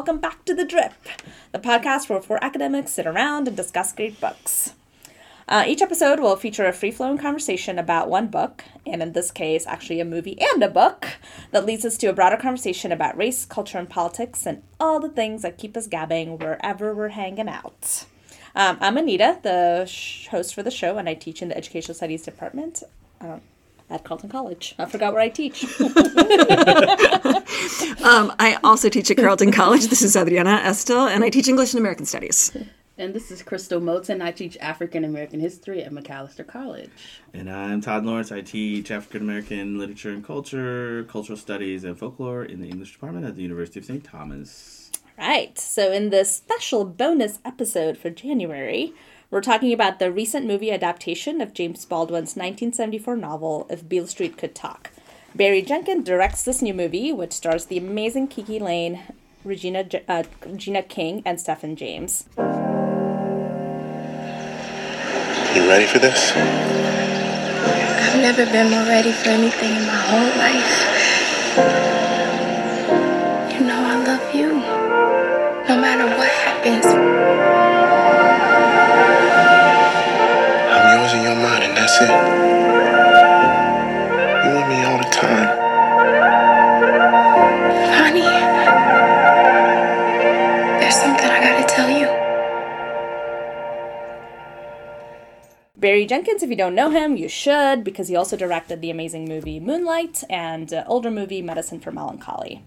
welcome back to The Drip, the podcast where four academics sit around and discuss great books. Uh, each episode will feature a free flowing conversation about one book, and in this case, actually a movie and a book, that leads us to a broader conversation about race, culture, and politics, and all the things that keep us gabbing wherever we're hanging out. Um, I'm Anita, the sh- host for the show, and I teach in the Educational Studies Department. Um, at Carleton College. I forgot where I teach. um, I also teach at Carleton College. This is Adriana Estill, and I teach English and American Studies. And this is Crystal Moten. I teach African American history at Macalester College. And I'm Todd Lawrence. I teach African American literature and culture, cultural studies, and folklore in the English department at the University of St. Thomas. Right. So, in this special bonus episode for January, we're talking about the recent movie adaptation of James Baldwin's 1974 novel, If Beale Street Could Talk. Barry Jenkins directs this new movie, which stars the amazing KiKi Layne, Regina, uh, Regina King, and Stephan James. You ready for this? I've never been more ready for anything in my whole life. You know I love you, no matter what happens. That's it. You want me all the time. Honey, there's something I gotta tell you. Barry Jenkins, if you don't know him, you should, because he also directed the amazing movie Moonlight and uh, older movie Medicine for Melancholy.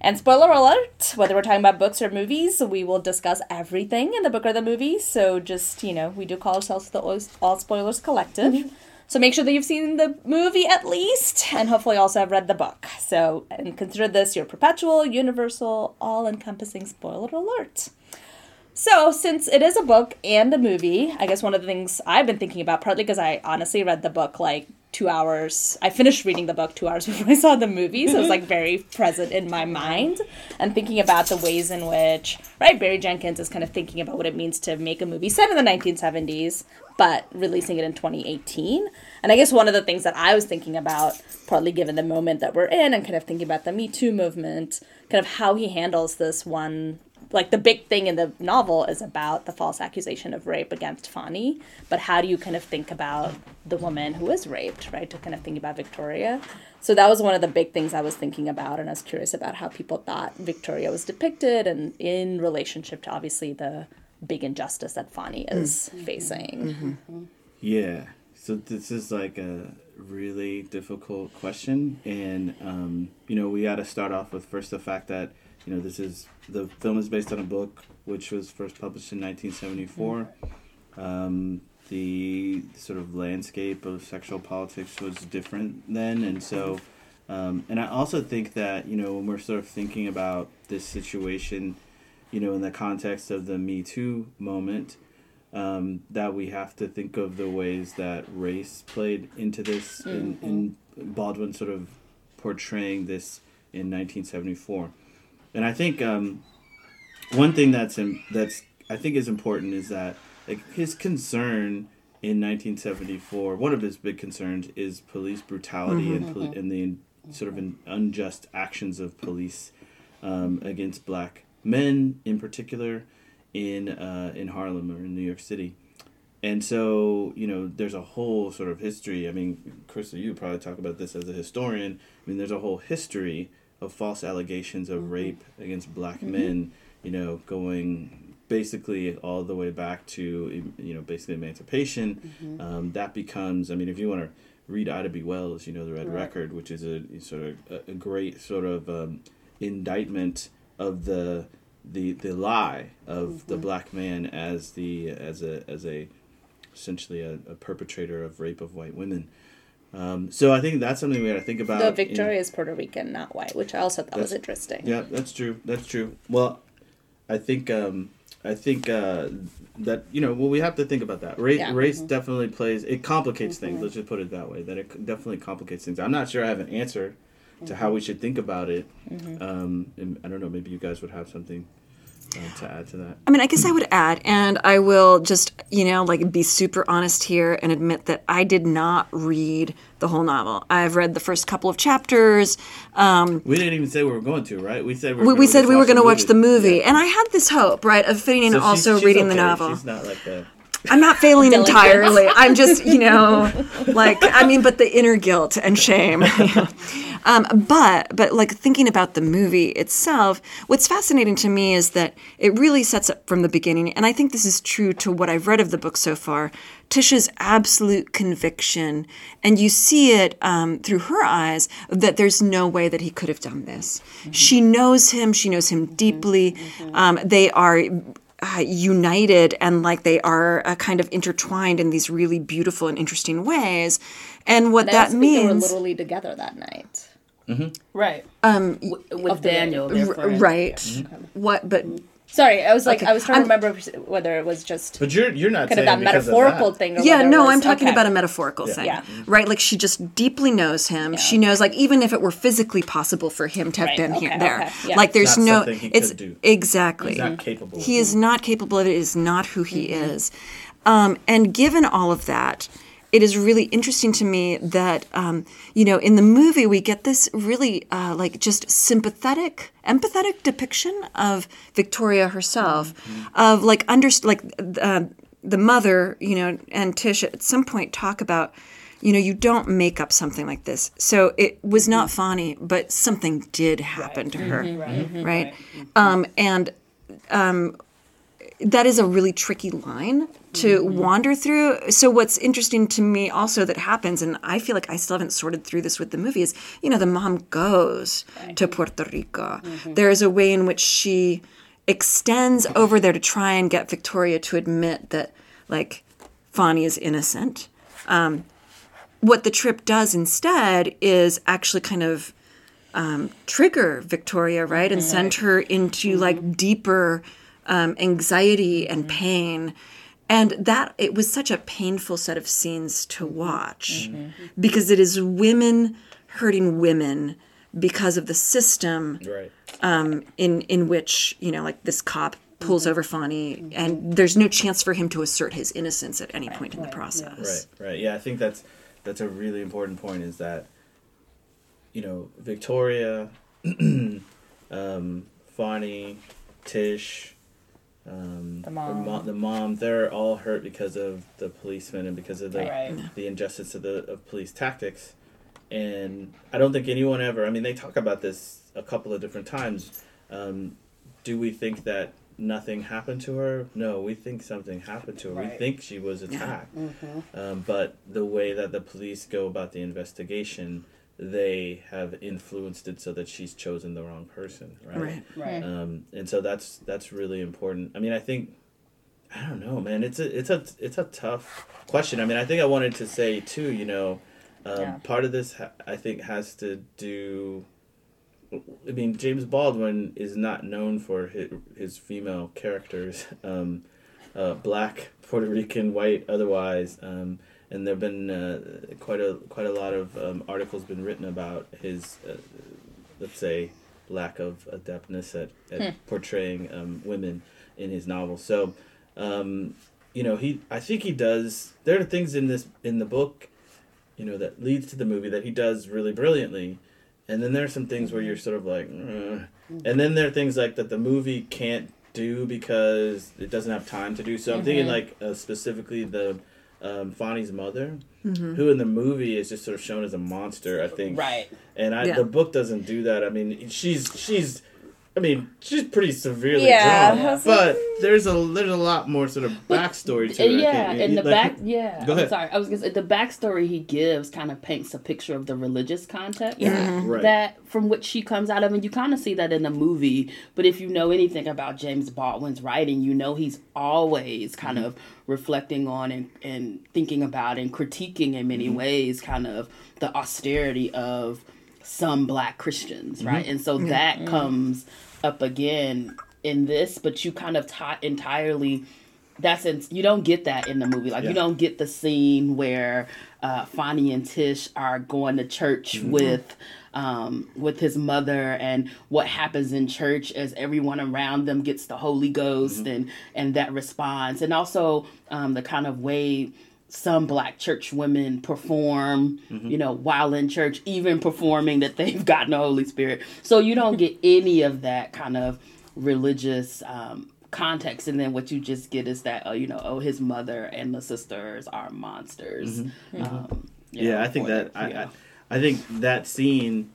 And spoiler alert, whether we're talking about books or movies, we will discuss everything in the book or the movie. So just, you know, we do call ourselves the All Spoilers Collective. Mm-hmm. So make sure that you've seen the movie at least, and hopefully also have read the book. So, and consider this your perpetual, universal, all encompassing spoiler alert. So, since it is a book and a movie, I guess one of the things I've been thinking about, partly because I honestly read the book like two hours. I finished reading the book two hours before I saw the movie, so it was like very present in my mind and thinking about the ways in which, right, Barry Jenkins is kind of thinking about what it means to make a movie set in the 1970s, but releasing it in 2018. And I guess one of the things that I was thinking about, partly given the moment that we're in and kind of thinking about the Me Too movement, kind of how he handles this one like the big thing in the novel is about the false accusation of rape against Fonny, but how do you kind of think about the woman who is raped, right? To kind of think about Victoria. So that was one of the big things I was thinking about, and I was curious about how people thought Victoria was depicted, and in relationship to obviously the big injustice that Fonny is mm-hmm. facing. Mm-hmm. Yeah. So this is like a really difficult question, and um, you know we got to start off with first the fact that you know, this is the film is based on a book which was first published in 1974. Um, the sort of landscape of sexual politics was different then, and so, um, and I also think that you know when we're sort of thinking about this situation, you know, in the context of the Me Too moment, um, that we have to think of the ways that race played into this mm-hmm. in, in Baldwin sort of portraying this in 1974 and I think um, one thing that's in, that's I think is important is that like his concern in 1974, one of his big concerns is police brutality mm-hmm, and, poli- mm-hmm. and the sort of unjust actions of police um, against black men in particular in uh, in Harlem or in New York City. And so, you know, there's a whole sort of history. I mean, Crystal, you probably talk about this as a historian. I mean, there's a whole history of false allegations of mm-hmm. rape against black mm-hmm. men, you know, going basically all the way back to you know basically emancipation. Mm-hmm. Um, that becomes, I mean, if you want to read Ida B. Wells, you know, the Red right. Record, which is a sort of a, a great sort of um, indictment of the the the lie of mm-hmm. the black man as the as a as a essentially a, a perpetrator of rape of white women. Um, so I think that's something we got to think about. The Victoria is Puerto Rican, not white, which I also thought was interesting. Yeah, that's true. That's true. Well, I think um, I think uh, that you know well we have to think about that. Race yeah. race mm-hmm. definitely plays it complicates mm-hmm. things. Let's just put it that way. That it definitely complicates things. I'm not sure I have an answer to mm-hmm. how we should think about it. Mm-hmm. Um, and I don't know. Maybe you guys would have something to add to that. I mean, I guess I would add, and I will just, you know, like be super honest here and admit that I did not read the whole novel. I've read the first couple of chapters. Um, We didn't even say we were going to, right? We said we, we, were we gonna said we were going to watch the movie, Yeah. and I had this hope, right, of fitting in So also she's reading the novel. She's not like a. I'm not failing Delicate. entirely. I'm just, you know, like I mean, but the inner guilt and shame. um, but but like thinking about the movie itself, what's fascinating to me is that it really sets up from the beginning, and I think this is true to what I've read of the book so far. Tisha's absolute conviction, and you see it um, through her eyes that there's no way that he could have done this. She knows him. She knows him deeply. Um, they are uh, united and like they are uh, kind of intertwined in these really beautiful and interesting ways. And what And that think they were means, literally together that night. Right. um, With Daniel. their friend. right? What? But Sorry, I was like, Okay, I was trying to I'm- remember whether it was just But you're you're not kind of saying that because of metaphorical that. thing. Or yeah, no, was- I'm talking okay. about a metaphorical thing, Yeah. right? Like she just deeply knows him. She knows, like, even if it were physically possible for him to have Right, been here, okay, there, yeah. like, there's It's not no, he it's could do. exactly. He's not capable. He is not capable of it. It is not who he is. Um, and given all of that, it is really interesting to me that, um, you know, in the movie, we get this really, uh, like, just sympathetic, empathetic depiction of Victoria herself, of, like, under, like, uh, the mother, you know, and Tish at some point talk about, you know, you don't make up something like this. So it was not funny, but something did happen to her, right? Um, and that is a really tricky line to wander through. So what's interesting to me also that happens, and I feel like I still haven't sorted through this with the movie, is you know the mom goes to Puerto Rico. There is a way in which she extends over there to try and get Victoria to admit that like Fonny is innocent. Um, what the trip does instead is actually kind of um, trigger Victoria, right, and send her into like deeper um, anxiety and pain. And that it was such a painful set of scenes to watch because it is women hurting women because of the system Right. um, in in which you know like this cop pulls over Fonny and there's no chance for him to assert his innocence at any point in the process. Right, right. Yeah, I think that's that's a really important point. Is that you know Victoria, um, Fonny, Tish, um, The her mom. mo- the mom, they're all hurt because of the policemen and because of the Right. the injustice of the of police tactics. And I don't think anyone ever. I mean, they talk about this a couple of different times. Um, do we think that nothing happened to her? No, we think something happened to her. We think she was attacked. Um, but the way that the police go about the investigation, they have influenced it so that she's chosen the wrong person, right? Right. Right. Um, and so that's that's really important. I mean, I think I don't know, man. It's a it's a it's a tough question. I mean, I think I wanted to say too. You know, um, Yeah. part of this ha- I think has to do. I mean, James Baldwin is not known for his, his female characters, um, uh, black, Puerto Rican, white, otherwise. Um, and there've been uh, quite a quite a lot of um, articles been written about his, uh, let's say, lack of adeptness at, at portraying um, women in his novels. So, um, you know, he I think he does. There are things in this in the book, you know, that leads to the movie that he does really brilliantly, and then there are some things where you're sort of like, "Ugh." and then there are things like that the movie can't do because it doesn't have time to do. So I'm thinking like uh, specifically the um, Fonny's mother, who in the movie is just sort of shown as a monster. I think Right. and I, Yeah. the book doesn't do that. I mean, she's she's, I mean, she's pretty severely Yeah. drawn, but there's a there's a lot more sort of backstory to Uh, it. I yeah, think. and the Like- back, yeah. Go I'm ahead. sorry, I was gonna say the backstory he gives kind of paints a picture of the religious context Right. that from which she comes out of, and you kind of see that in the movie. But if you know anything about James Baldwin's writing, you know he's always kind Mm-hmm. of reflecting on and, and thinking about and critiquing in many Mm-hmm. ways, kind of the austerity of some Black Christians, right? Mm-hmm. And so that comes up again in this, but you kind of taught entirely that's in, you don't get that in the movie. Like Yeah. you don't get the scene where uh, Fonny and Tish are going to church Mm-hmm. with um, with his mother, and what happens in church as everyone around them gets the Holy Ghost, Mm-hmm. and and that response, and also um, the kind of way some black church women perform, Mm-hmm. you know, while in church, even performing that they've gotten the Holy Spirit. So you don't get any of that kind of religious um, context, and then what you just get is that, oh, you know, oh, his mother and the sisters are monsters. Um, Mm-hmm. yeah, know, I think that I. I I think that scene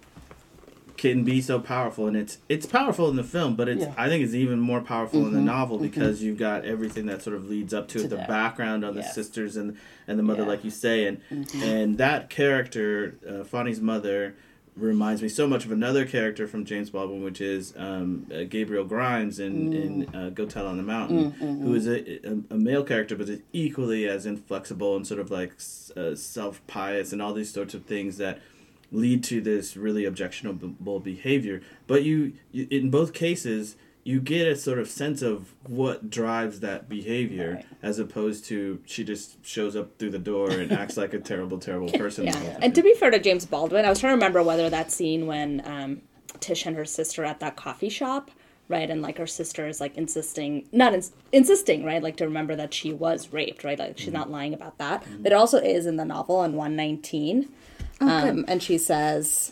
can be so powerful and it's it's powerful in the film but it's Yeah. i think it's even more powerful in the novel because you've got everything that sort of leads up to, To it the that. background of the sisters and and the mother Yeah. like you say and and that character uh, Fonny's mother reminds me so much of another character from James Baldwin which is um, uh, Gabriel Grimes in in uh, Go Tell on the Mountain who is a, a, a male character but is equally as inflexible and sort of like s- uh, self pious and all these sorts of things that lead to this really objectionable behavior. But you, you in both cases, you get a sort of sense of what drives that behavior, Right. as opposed to she just shows up through the door and acts like a terrible, terrible person. Yeah. And to be fair to James Baldwin, I was trying to remember whether that scene when um, Tish and her sister at that coffee shop, right, and like her sister is like insisting, not ins- insisting, right, like to remember that she was raped, right, like she's not lying about that. But it also is in the novel in 119. Um, and she says,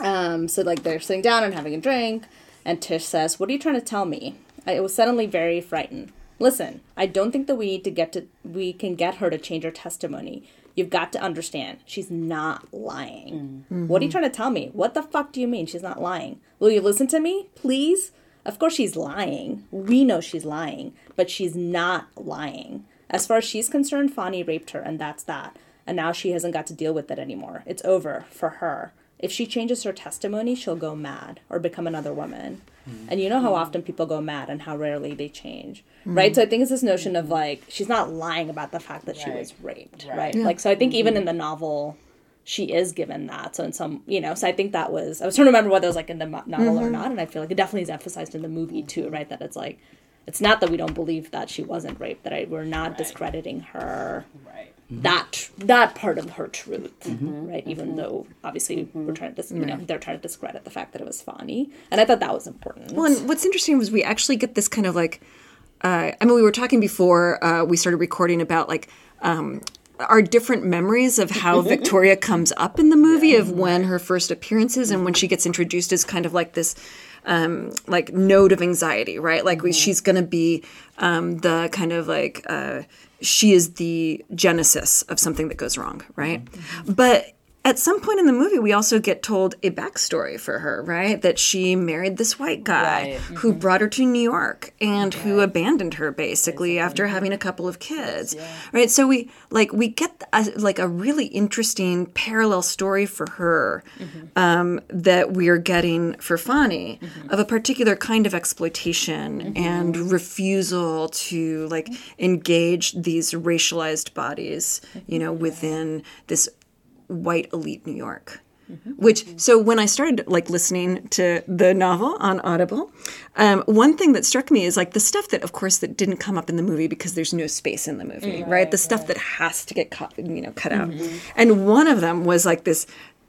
um, so like they're sitting down and having a drink, and Tish says, "What are you trying to tell me?" I was suddenly very frightened. Listen, I don't think that we need to get to we can get her to change her testimony. You've got to understand, she's not lying. What are you trying to tell me? What the fuck do you mean she's not lying? Will you listen to me, please? Of course she's lying. We know she's lying, but she's not lying. As far as she's concerned, Fonny raped her, and that's that. And now she hasn't got to deal with it anymore. It's over for her. If she changes her testimony, she'll go mad or become another woman. Hmm. And you know how often people go mad and how rarely they change, hmm. right? So I think it's this notion of like she's not lying about the fact that she was raped, Right. right? Like so I think even mm-hmm. in the novel, she is given that. So in some, you know, so I think that was I was trying to remember whether it was like in the mo- novel or mm-hmm. not, and I feel like it definitely is emphasized in the movie too, right? That it's like it's not that we don't believe that she wasn't raped, that I, we're not discrediting her Right. That that part of her truth, right? Even though obviously we're trying to, dis- you know, they're trying to discredit the fact that it was Fonny, and I thought that was important. Well, and what's interesting was we actually get this kind of like, uh, I mean, we were talking before uh, we started recording about like um, our different memories of how Victoria comes up in the movie, of when her first appearances and when she gets introduced as kind of like this. Um, like note of anxiety, right? Like we, she's going to be um, the kind of like uh, she is the genesis of something that goes wrong, right? Mm-hmm. But at some point in the movie, we also get told a backstory for her, right? That she married this white guy Right. who mm-hmm. brought her to New York and who abandoned her basically, after having a couple of kids, right? So we like we get a, like a really interesting parallel story for her mm-hmm. um, that we're getting for Fonny mm-hmm. of a particular kind of exploitation and refusal to like engage these racialized bodies, you know, within this white elite New York. Mm-hmm. Which so when I started like listening to the novel on Audible, um, one thing that struck me is like the stuff that, of course, that didn't come up in the movie because there's no space in the movie, mm, right? The stuff that has to get cut, you know, cut out. Mm-hmm. And one of them was like this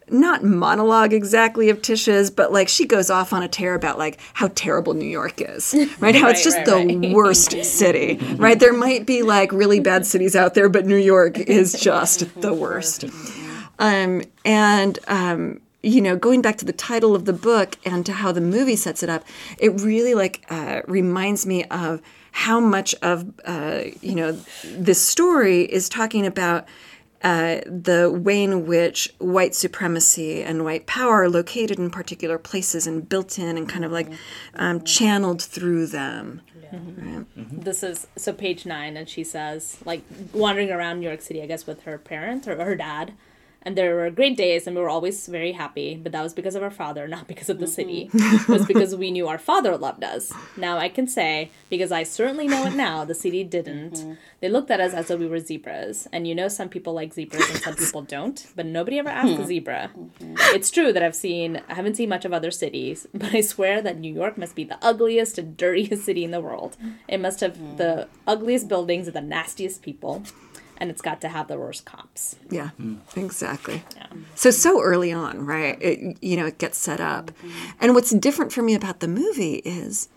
not monologue exactly of Tisha's, but like she goes off on a tear about like how terrible New York is, right? How it's just right, the right. worst city, right? There might be like really bad cities out there, but New York is just the worst. Mm-hmm. Um, and um, you know, going back to the title of the book and to how the movie sets it up, it really like uh, reminds me of how much of uh, you know this story is talking about uh, the way in which white supremacy and white power are located in particular places and built in and kind of like um, channeled through them. this is so page nine, and she says like wandering around New York City, I guess, with her parents or her dad, And there were great days, and we were always very happy. But that was because of our father, not because of the mm-hmm. city. it was because we knew our father loved us. Now I can say, because I certainly know it now, the city didn't. Mm-hmm. They looked at us as though we were zebras. And you know, some people like zebras and some people don't. But nobody ever asked a mm-hmm. zebra. It's true that I've seen, I haven't seen much of other cities, but I swear that New York must be the ugliest and dirtiest city in the world. It must have the ugliest buildings and the nastiest people. And it's got to have the worst cops. Yeah, exactly. So so early on, right? It, you know, it gets set up, and what's different for me about the movie is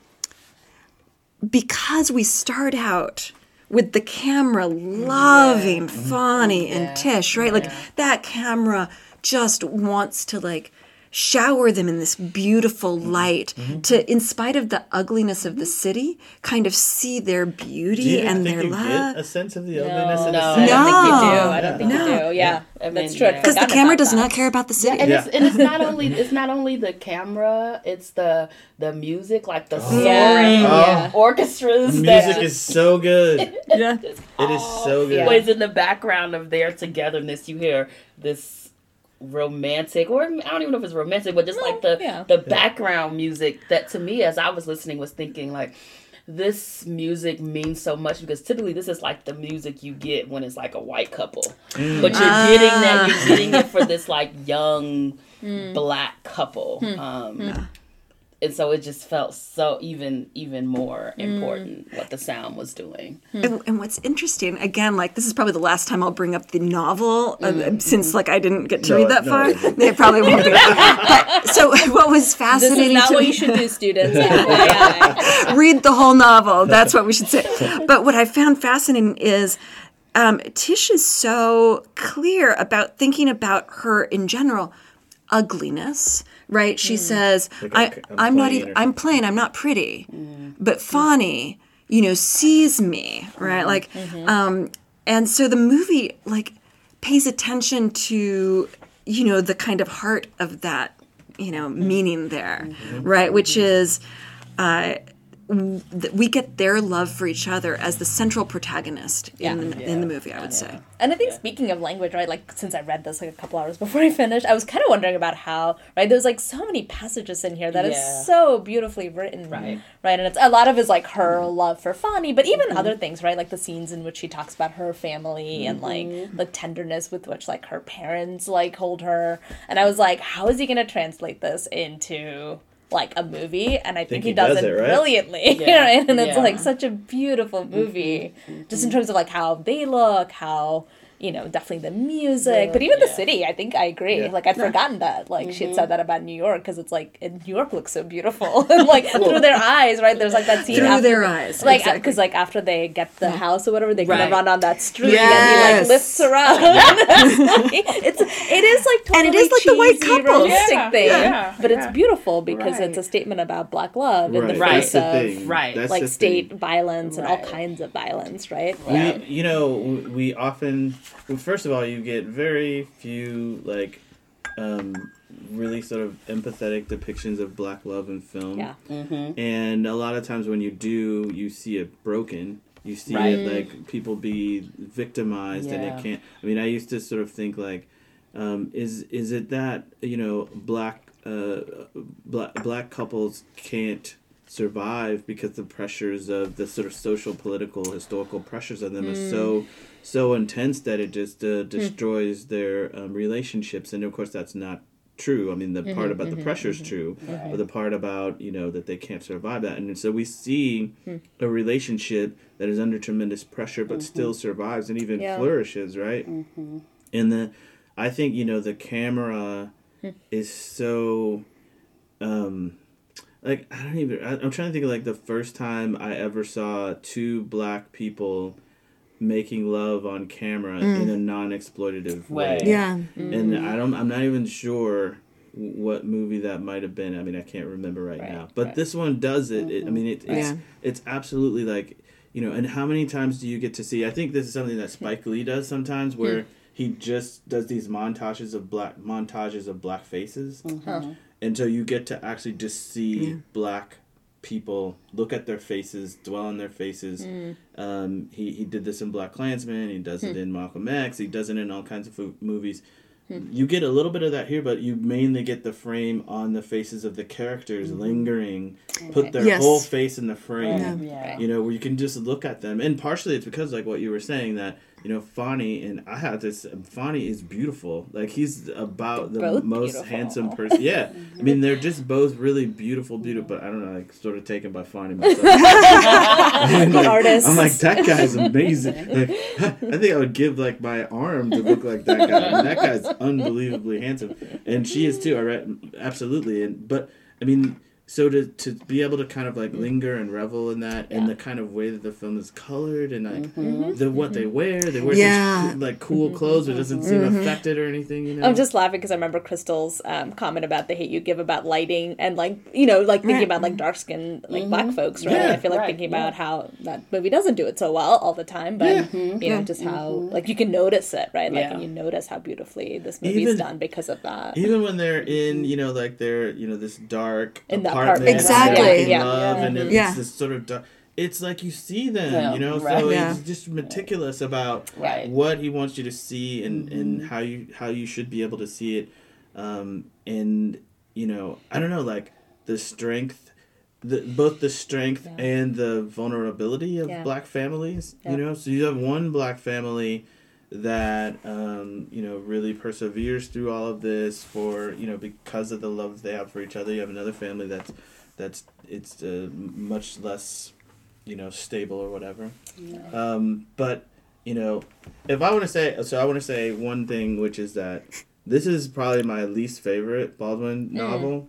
because we start out with the camera loving Fonny and Tish, right? Like that camera just wants to like shower them in this beautiful mm-hmm. light mm-hmm. to in spite of the ugliness of the city kind of see their beauty Do you and think their you love get a sense of the ugliness of No. the I city? don't think you do. I don't think you do. Yeah, I that's true. Because the camera does that. not care about the city and Yeah. it's and it's not only it's not only the camera, it's the the music, like the oh. soaring Yeah. Oh. orchestras. The music just is so good. yeah It is so good. plays in the background of their togetherness. You hear this romantic, or I don't even know if it's romantic, but just like the yeah. the background music that to me, as I was listening, was thinking like. This music means so much because typically this is like the music you get when it's like a white couple, mm. but you're getting that you're ah. getting it for this like young mm. black couple, hmm. um, hmm. And so it just felt so even even more important what the sound was doing. And, and what's interesting, again, like this is probably the last time I'll bring up the novel uh, since like I didn't get to No, read that no, far. They probably won't be. But, so what was This fascinating is not to what me, you should do, students. Read the whole novel. That's what we should say. But what I found fascinating is um, Tish is so clear about thinking about her in general ugliness. Right? She hmm. says, Like, I, I'm- I'm not even. I'm plain. I'm not pretty." Hmm. But Fonny, you know, sees me. Right? Mm-hmm. Like, mm-hmm. um, and so the movie like pays attention to you know the kind of heart of that you know mm-hmm. meaning there right which is uh we get their love for each other as the central protagonist in the, in the movie i would say And I think speaking of language, right, like since I read this like a couple hours before I finished, I was kind of wondering about how, right, there's like so many passages in here that is Yeah. so beautifully written. Right. Right. And it's a lot of is like her mm-hmm. love for Fonny, but even mm-hmm. other things, right? Like the scenes in which she talks about her family and like mm-hmm. the tenderness with which like her parents like hold her. And I was like, how is he gonna translate this into like a movie? And I think, Think he, he does, does it it, right? brilliantly. Yeah. right? And it's like such a beautiful mm-hmm. movie. Just in mm-hmm. terms of like how they look, how you know, definitely the music, but even the city. I think I agree. Yeah. Like I'd forgotten that. Like she had said mm-hmm. that about New York because it's like New York looks so beautiful, and like through their eyes, right? There's like that scene Through after their eyes, like exactly. because like after they get the house or whatever, they kind of Right. run on that street and he like lifts her up. it's it is like totally And it is like the white couple. Yeah, thing, yeah, but it's beautiful because Right. it's a statement about black love in the Right, face that's of thing. right, That's like state thing. violence and all kinds of violence, right? We, you know, we- we often, well, first of all, you get very few like um, really sort of empathetic depictions of black love in film. Yeah. And a lot of times when you do, you see it broken. You see Right. it like people be victimized, and it can't. I mean, I used to sort of think like, um, is is it that you know black uh, black black couples can't survive because the pressures of the sort of social, political, historical pressures of them are mm. so so intense that it just uh, hmm. destroys their um, relationships, and of course that's not true. I mean, the mm-hmm, part about the mm-hmm, pressure is mm-hmm. true, but the part about you know that they can't survive that, and so we see hmm. a relationship that is under tremendous pressure but still survives and even Yeah. flourishes, right? And the, I think you know the camera hmm. is so, um, like I don't even. I, I'm trying to think of like the first time I ever saw two black people making love on camera in mm. a non-exploitative way. Way. yeah And mm-hmm. I don't. I'm not even sure what movie that might have been. I mean, I can't remember right, Right, now. But right. this one does it. it I mean, it, it's Yeah. it's absolutely like you know. And how many times do you get to see? I think this is something that Spike Lee does sometimes, hmm. where he just does these montages of black montages of black faces, and so you get to actually just see black people look at their faces, dwell on their faces. Mm. Um, he he did this in BlacKkKlansman. He does it hmm. in Malcolm X. He does it in all kinds of movies. Hmm. you get a little bit of that here, but you mainly get the frame on the faces of the characters mm-hmm. lingering, put their Yes. whole face in the frame. Yeah. You know, where you can just look at them, and partially it's because like what you were saying that you know Fonny and I have this. Um, Fonny is beautiful. Like he's about the most beautiful. handsome person. Yeah, I mean they're just both really beautiful, beautiful. But I don't know, like sort of taken by Fonny myself. And, like. I'm like that guy's amazing. Like, I think I would give like my arm to look like that guy. I mean, that guy's unbelievably handsome, and she is too. I read absolutely, and but I mean. So to, to be able to kind of like mm-hmm. linger and revel in that and the kind of way that the film is colored and like mm-hmm. Mm-hmm. the what they wear they wear Yeah. such like cool clothes but it doesn't seem affected or anything you know? I'm just laughing because I remember Crystal's um, comment about the hate you give about lighting and like you know like thinking Right. about like dark skinned like black folks right? Yeah. I feel like Right, thinking yeah. about how that movie doesn't do it so well all the time but you know just how like you can notice it right? Like Yeah. and you notice how beautifully this movie's Even- done because of that. even when they're in you know like they're you know this dark In the apartment apartment. Exactly. making Yeah. love and it's Yeah. this sort of dark it's like you see them Yeah, you know right. so Yeah. it's just meticulous about Right. what he wants you to see and and how you how you should be able to see it um and you know i don't know like the strength the, both the strength and the vulnerability of Yeah. black families Yeah. you know so you have one black family that um, you know really perseveres through all of this for you know because of the love they have for each other. You have another family that's that's it's uh, much less you know stable or whatever. Um, but you know, if I want to say so, I want to say one thing, which is that this is probably my least favorite Baldwin novel.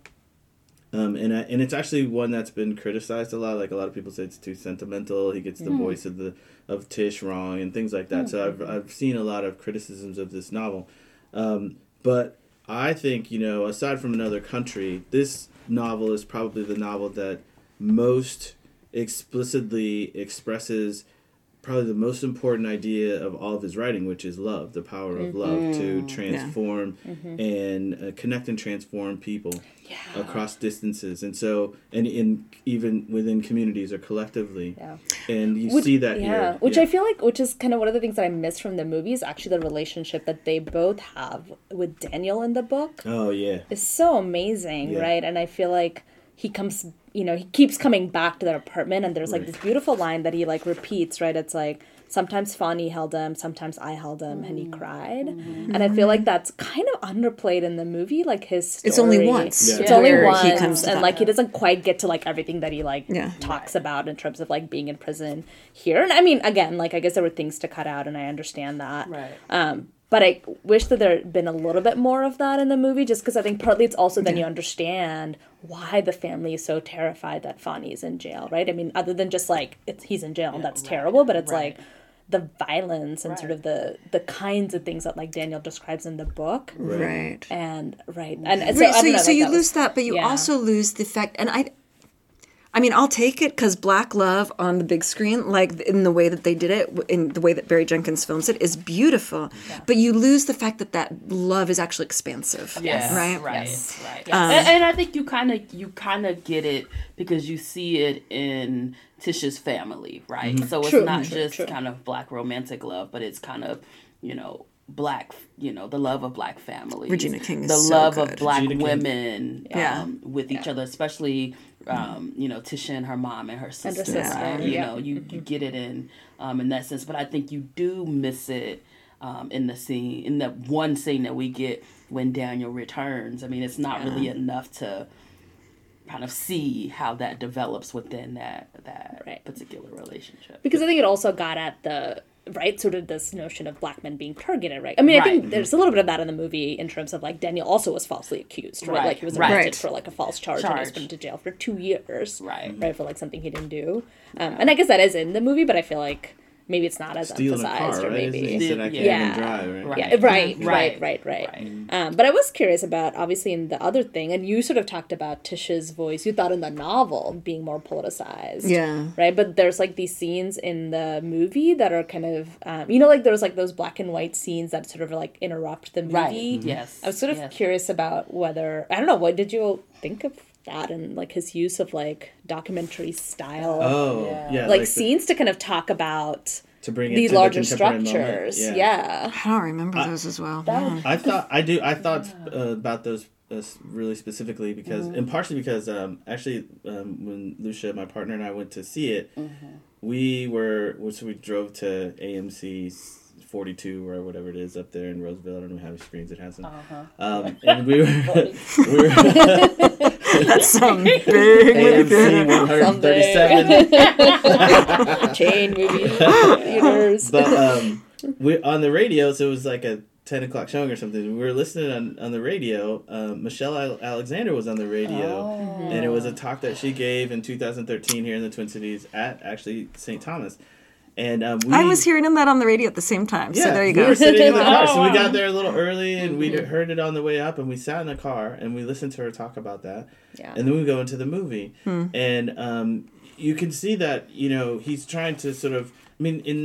Um, and I, and it's actually one that's been criticized a lot. Like a lot of people say it's too sentimental. He gets the voice of the of Tish wrong and things like that. So I've I've seen a lot of criticisms of this novel. Um, but I think you know, aside from another country, this novel is probably the novel that most explicitly expresses probably the most important idea of all of his writing, which is love, the power of love to transform and uh, connect and transform people across distances, and so and in even within communities or collectively, Yeah. and you Which- see that yeah, here. which Yeah. I feel like, which is kind of one of the things that I miss from the movie is actually the relationship that they both have with Daniel in the book. Oh yeah, is so amazing, Yeah. right? And I feel like he comes, you know, he keeps coming back to that apartment, and there's like Right. this beautiful line that he like repeats, right? It's like sometimes Fonny held him, sometimes I held him, and he Mm. cried. And I feel like that's kind of underplayed in the movie, like his. Story. It's only once Yeah. It's only where once, he comes and like he doesn't quite get to like everything that he like Yeah. talks about in terms of like being in prison here. And I mean, again, like I guess there were things to cut out, and I understand that. Right. Um, but I wish that there had been a little bit more of that in the movie, just because I think partly it's also then you understand why the family is so terrified that Fonny's in jail, right? I mean, other than just like it's he's in jail and that's terrible, but it's right. like the violence and sort of the the kinds of things that like Daniel describes in the book, Right. and right, and, and so, Right, I so, don't know, so like, you that lose was- that, but you yeah. also lose the fact, and I, I mean, I'll take it because Black Love on the big screen, like in the way that they did it, in the way that Barry Jenkins films it, is beautiful. But you lose the fact that that love is actually expansive. Yes, Right. right, Yes. right. Um, and, and I think you kind of you kind of get it because you see it in Tisha's family, right? So it's True, not true, just true. kind of black romantic love, but it's kind of you know black, you know, the love of black families, Regina King is the so love good. of black Regina King. women, Yeah. um, with each other, especially um, you know Tisha and her mom and her sister. sister, right? You yeah. know, you you get it in um, in that sense, but I think you do miss it um, in the scene in the one scene that we get when Daniel returns. I mean, it's not really enough to kind of see how that develops within that that Right. particular relationship. because I think it also got at the right sort of this notion of black men being targeted, right? I mean, I think there's a little bit of that in the movie in terms of like Daniel also was falsely accused, right? Right, Like he was arrested Right. for like a false charge, and he was put into jail for two years, Right. Right for like something he didn't do, um, and I guess that is in the movie, but I feel like maybe it's not as stealing a emphasized, car, or right? Maybe. it? He said, I can't Yeah. even drive, right? Right. Yeah, right, right, Right. right, right. Right. Um, but I was curious about obviously in the other thing, and you sort of talked about Tisha's voice. You thought in the novel being more politicized, Yeah. right. But there's like these scenes in the movie that are kind of, um, you know, like there's like those black and white scenes that sort of like interrupt the movie. Right. Yes. I was sort of yes. curious about whether I don't know what did you think of that and like his use of like documentary style, Oh Yeah. yeah, like the- scenes to kind of talk about to bring these to the larger contemporary structures. Yeah. I don't remember those as well. Yeah. I thought I do. I thought uh, about those uh, really specifically because, and partially because, um, actually, um, when Lucia, my partner, and I went to see it, we were so we drove to AMC. 42 or whatever it is up there in Roseville. I don't know how many screens it has. Um, and we were, we were That's some big AMC 137. Chain movie theaters. but um, we on the radio, so it was like a ten o'clock showing or something. We were listening on, on the radio. Um, Michelle Alexander was on the radio, and it was a talk that she gave in 2013 here in the Twin Cities at actually St. Thomas. And um, we, I was hearing that on the radio at the same time. Yeah, so there you go. we go. were sitting in the car, Oh, so we got there a little early, and we heard it on the way up, and we sat in the car and we listened to her talk about that. Yeah. And then we go into the movie, and um, you can see that you know he's trying to sort of. I mean, in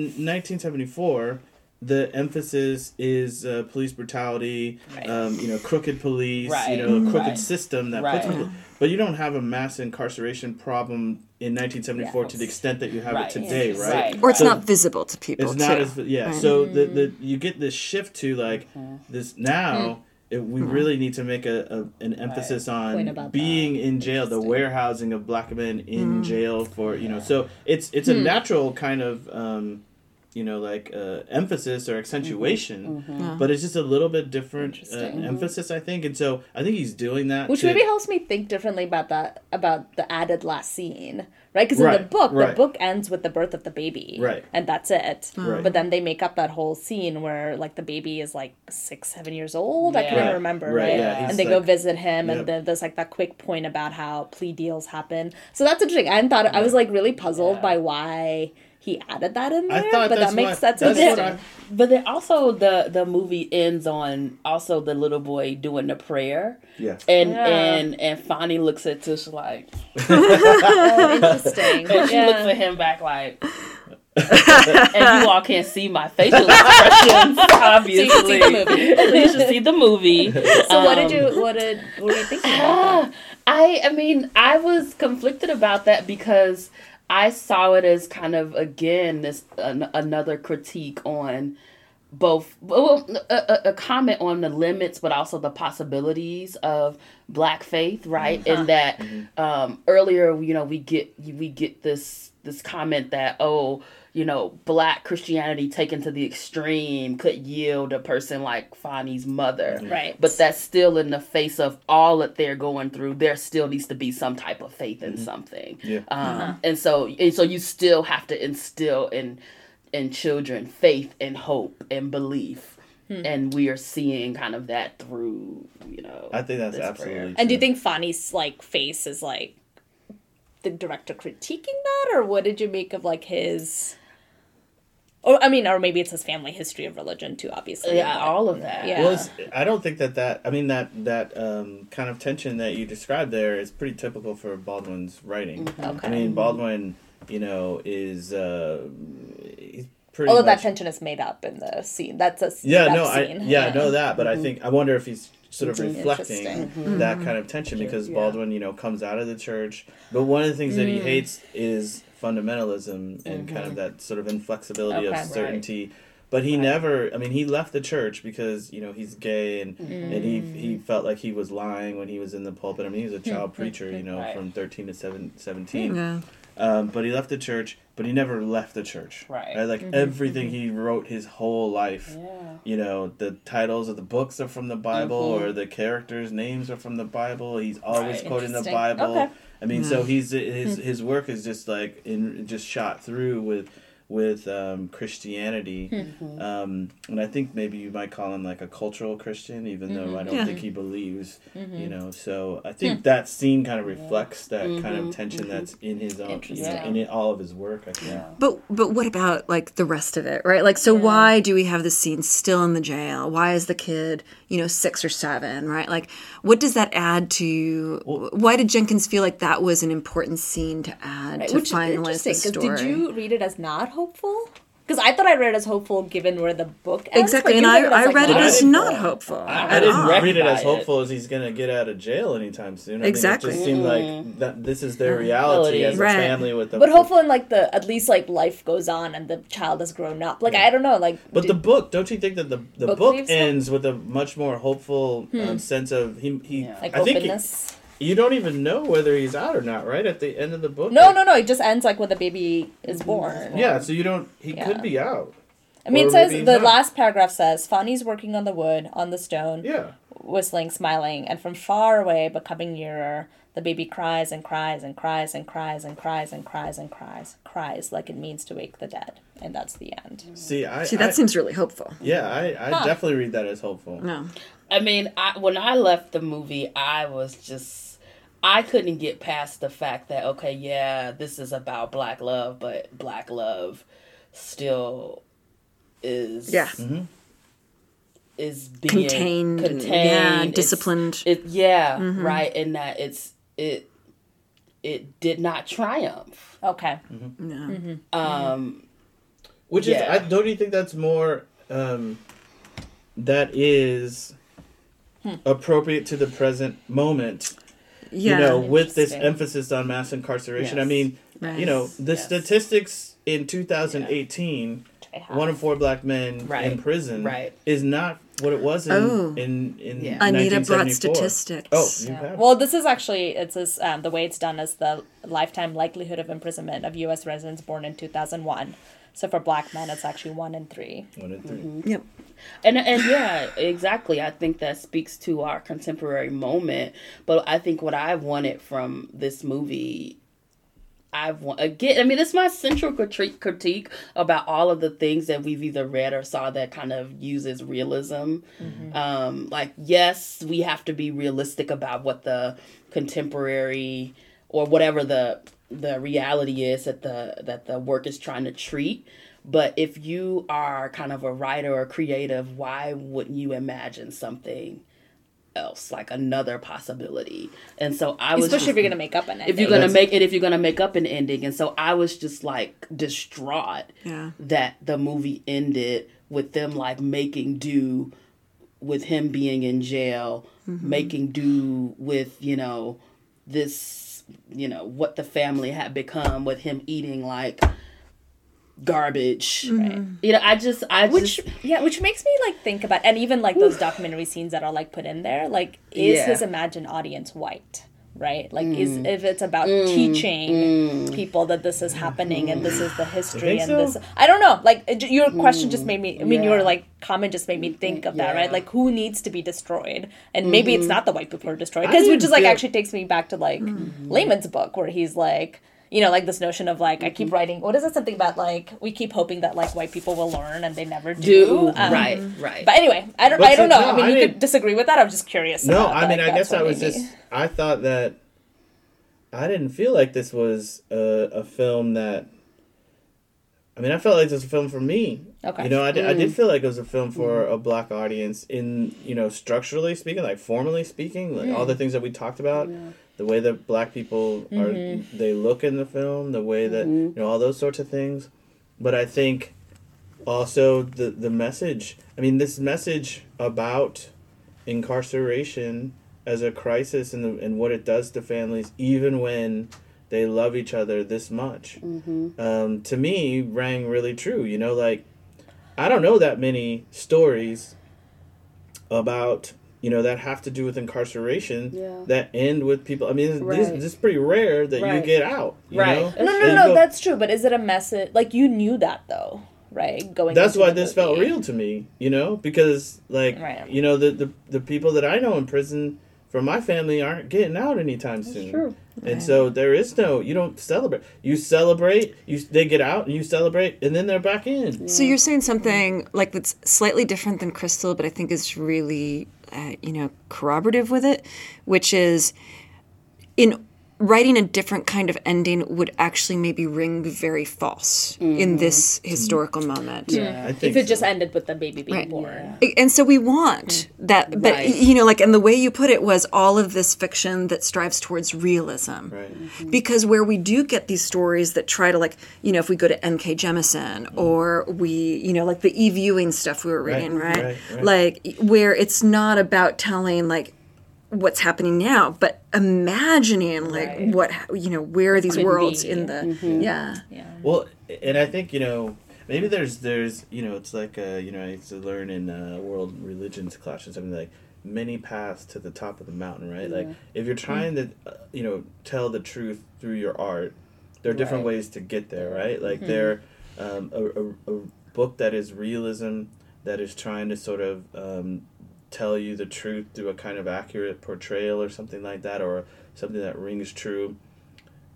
1974, the emphasis is uh, police brutality, Right. um, you know, crooked police, Right. you know, a crooked Right. system that Right. puts people. But you don't have a mass incarceration problem in 1974 to the extent that you have Right. it today, right? Right. or it's So- not visible to people. it's not as yeah. So the the mm-hmm. you get this shift to like this now. Hmm. It, we mm-hmm. really need to make a, a an emphasis Point on about being in jail, the warehousing of black men in hmm. jail for you know. So it's it's a hmm. natural kind of um, you know like uh, emphasis or accentuation, but it's just a little bit different uh, Interesting. emphasis, I think. And so I think he's doing that. Which to- maybe helps me think differently about that about the added last scene, right? Because in the Right, book, the book ends with the birth of the baby, Right. and that's it. Right. But then they make up that whole scene where like the baby is like six, seven years old. I Yeah. can't Right, remember, right, right? yeah, he's and they go visit him, Yep. and then there's like that quick point about how plea deals happen. So that's interesting. I thought I was like really puzzled by why he added that in I there, thought but that's that makes what- that's, that's what But then also the the movie ends on also the little boy doing the prayer. Yeah. And Yeah. and and Fonny looks at Tish like oh, interesting. and she Yeah. looks at him back like and you all can't see my facial expressions, obviously. So you can see the movie. you should see the movie. So what did Um, you what did what were you thinking about? that? I I mean, I was conflicted about that because I saw it as kind of again this an, another critique on both well a, a- a comment on the limits but also the possibilities of black faith right? And that um earlier you know we get we get this this comment that oh you know black christianity taken to the extreme could yield a person like Fonny's mother Right. but that's still in the face of all that they're going through there still needs to be some type of faith in mm-hmm. something Yeah. um, uh-huh. and so and so you still have to instill in in children faith and hope and belief hmm. and we are seeing kind of that through you know I think that's absolutely. prayer. And do you think Fonny's like face is like the director critiquing that, or what did you make of like his? Or I mean, or maybe it's his family history of religion too. Obviously, yeah but- all of that Yeah. Well, it's, I don't think that that. I mean that that um, kind of tension that you described there is pretty typical for Baldwin's writing. Okay. I mean, Baldwin, you know, is uh, he's pretty. Although that much- tension is made up in the scene. That's a Yeah, that no, I scene. yeah, I know that, but I think I wonder if he's sort of reflecting Interesting. that mm-hmm. kind of tension because Yeah. Baldwin, you know, comes out of the church, but one of the things that Mm. he hates is fundamentalism and mm-hmm. kind of that sort of inflexibility Okay. of certainty. But he never. I mean, he left the church because you know he's gay and mm. and he he felt like he was lying when he was in the pulpit. I mean, he was a child preacher, you know, Right. from thirteen to seven, 17. Yeah. Um, but he left the church, but he never left the church. Right. Like everything he wrote his whole life. yeah You know, the titles of the books are from the Bible, Mhm. or the characters' names are from the Bible. He's always Right. quoting the Bible. Okay. I mean, so he's his his work is just like in just shot through with with um, Christianity, mm-hmm. um, and I think maybe you might call him like a cultural Christian, even though I don't Yeah. think he believes. Mm-hmm. You know, so I think that scene kind of reflects that kind of tension that's in his own, you know, in it, all of his work. I think. But but what about like the rest of it, right? Like so why do we have this scene still in the jail? Why is the kid, you know, 6 or 7, right? Like what does that add to why did Jenkins feel like that was an important scene to add to Which finalize the story? did you read it as not hopeful? because I thought I read it as hopeful given where the book ends. Exactly, and I, read I as, like, read it as didn't- hopeful. I, I didn't all. read it as hopeful as he's gonna get out of jail anytime soon. I Exactly. Mean, it just seemed like that this is their reality as a Right. family with the. But hopeful in like the at least like life goes on and the child has grown up. Like I don't know, like But did- the book, don't you think that the the Book book, leaves them? ends with a much more hopeful um, sense of he he? like I think he- openness. You don't even know whether he's out or not, right? At the end of the book. no, like- no, no. It just ends like when the baby is born. Yeah, so you don't. He Yeah. could be out. I mean, it says the not. last paragraph says Fonny's working on the wood on the stone, Yeah. whistling, smiling, and from far away but coming nearer, the baby cries and cries and cries and cries and cries and cries and cries, cries like it means to wake the dead, and that's the end. See, I. See, that I- seems really hopeful. Yeah, I, I Huh. definitely read that as hopeful. No. I mean, I, when I left the movie, I was just I couldn't get past the fact that okay, yeah, this is about black love, but black love still is Yeah. is being Contained contained, yeah, It's- disciplined. It yeah, right, and that it's it it did not triumph. Okay. No. Um, Which Yeah. is, I don't you think that's more, um, that is Hmm. appropriate to the present moment. Yeah. You know, with this emphasis on mass incarceration. I mean, Right. you know, the Yes. statistics in 2018, I have. one in four black men Right. in prison Right. is not what it was in Oh. in, in Yeah. Anita brought 1974. statistics. Oh, you Yeah. have. Well, this is actually it's this um, the way it's done is the lifetime likelihood of imprisonment of U.S. residents born in 2001. So for black men, it's actually one in three. one in 3 Mm-hmm. Yep. and and yeah, exactly. I think that speaks to our contemporary moment. But I think what I've wanted from this movie, I've want again. I mean, it's my central critique critique about all of the things that we've either read or saw that kind of uses realism. Um, like, yes, we have to be realistic about what the contemporary or whatever the the reality is that the that the work is trying to treat. But if you are kind of a writer or creative, why wouldn't you imagine something else, like another possibility? And so I was Especially just- if you're gonna make up an ending. if you're gonna That's- make it if you're gonna make up an ending and so i was just like distraught Yeah. that the movie ended with them like making do with him being in jail mm-hmm. making do with you know this you know what the family had become with him eating like garbage mm-hmm. you know i just i which just yeah, which makes me like think about and even like those documentary scenes that are like put in there. Like, is Yeah. his imagined audience white? Right, like is Mm. if it's about mm. teaching mm. people that this is happening and this is the mm. history and so? this, I don't know. Like it, your question just made me. I mean, your like comment just made me think of that. Right, like who needs to be destroyed, and maybe it's mm-hmm. not the white people who are destroyed. Because which is like actually takes me back to like mm-hmm. Laymon's book where he's like. You know, like this notion of like I keep mm-hmm. writing. What is it? Something about like we keep hoping that like white people will learn and they never do. do Um, right right But anyway, I don't. But I don't know. no, I mean, I you could disagree with that. I'm just curious. No, about, I mean, like, I guess I was made me- just. I thought that. I didn't feel like this was a, a film that. I mean, I felt like this was a film for me. Okay. You know, I did, I did mm. feel like it was a film for mm. a black audience in, you know, structurally speaking, like formally speaking, like all the mm. things that we talked about, the way that black people are, mm-hmm. they look in the film, the way that, mm-hmm. you know, all those sorts of things. But I think also the, the message, I mean, this message about incarceration as a crisis and, the, and what it does to families, even when they love each other this much, mm-hmm. um, to me rang really true. You know, like I don't know that many stories about you know that have to do with incarceration Yeah. that end with people. I mean, this, Right. this is pretty rare that you get out. You Right. Know? No, No, no, no. go- That's true. But is it a message? Like you knew that though, right? Going. that's why the this felt real to me. You know, because like Right. you know the, the the people that I know in prison from my family aren't getting out anytime soon. true. And so there is no you don't celebrate. You celebrate. You they get out and you celebrate, and then they're back in. So you're saying something like that's slightly different than Crystal, but I think is really, uh, you know, corroborative with it, which is in writing a different kind of ending would actually maybe ring very false in mm. this historical moment. I think. If think it just ended with the baby being Right. born. And so we want mm. that, but Right. you know, like, and the way you put it was all of this fiction that strives towards realism. Right. Mm-hmm. Because where we do get these stories that try to, like, you know, if we go to N.K. Jemisin mm. or we, you know, like the e viewing stuff we were Right, reading, right? right, right. Like, where it's not about telling, like, what's happening now, but imagining, like, Right. what, you know, where are these Could worlds be. in the, yeah. Well, and I think you know maybe there's there's you know it's like uh, you know I used to learn in uh, world religions class or something like many paths to the top of the mountain, right? Like if you're trying to uh, you know tell the truth through your art, there are different Right. ways to get there, right? Like there, um, a, a, a book that is realism that is trying to sort of um, tell you the truth through a kind of accurate portrayal or something like that, or something that rings true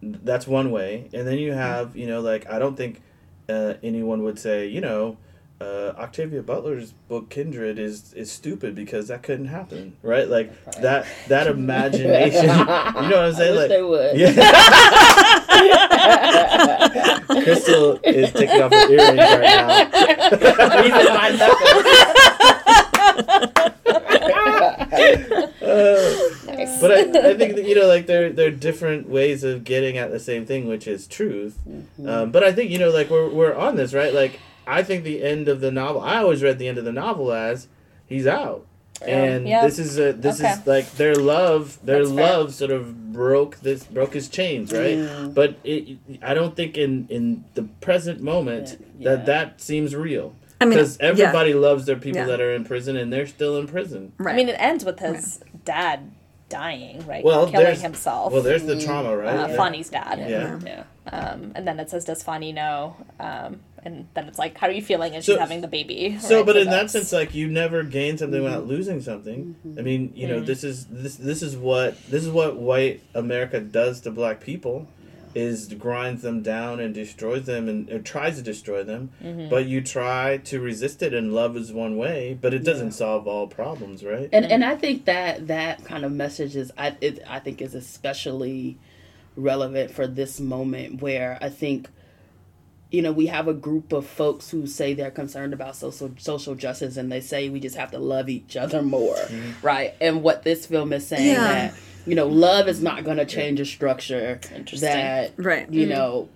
that's one way. And then you have you know like i don't think uh, anyone would say you know uh, octavia butler's book kindred is is stupid because that couldn't happen right? Like that that imagination you know what i'm saying? wish like they would. yeah. Crystal is taking off her earrings right now Reason. Nice. but I, I think that, you know like there there are different ways of getting at the same thing which is truth um, but i think you know like we're, we're on this right like i think the end of the novel i always read the end of the novel as he's out and Yeah. this is a this Okay. is like their love their That's fair. love sort of broke this broke his chains right but it i don't think in in the present moment Yeah. that that seems real I mean, because yeah. everybody loves their people Yeah. that are in prison and they're still in prison Right. I mean, it ends with his dad dying, right? well Killing himself. well there's the trauma right uh, Yeah. Fonny's dad. Yeah. Yeah. Um, and then it says, "Does Fonny know?" Um, and then it's like, "How are you feeling?" And she's having the baby. So, right? but in that sense, like you never gain something without losing something. I mean, you know, this is this this is what this is what white America does to black people, is grinds them down and destroys them and or tries to destroy them. Mm-hmm. But you try to resist it, and love is one way, but it doesn't solve all problems, right? and and I think that that kind of message is I it, I think is especially relevant for this moment where I think you know we have a group of folks who say they're concerned about social social justice and they say we just have to love each other more mm-hmm. right and what this film is saying Yeah. that you know love is not going to change a structure that Right. you mm-hmm. know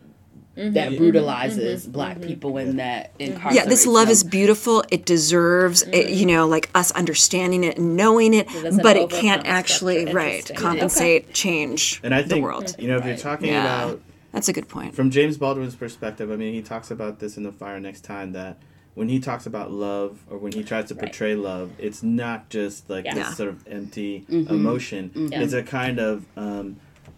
mm-hmm. that mm-hmm. brutalizes black people in that incarcerates yeah this love them. is beautiful. It deserves it, you know like us understanding it and knowing it doesn't but it can't actually right Interesting. compensate change And I think the think world. you know if you're talking Yeah. about that's a good point. from James Baldwin's perspective, I mean, he talks about this in The Fire Next Time that when he talks about love or when he tries to portray love, it's not just like Yeah. this Yeah. sort of empty emotion. It's a kind of um,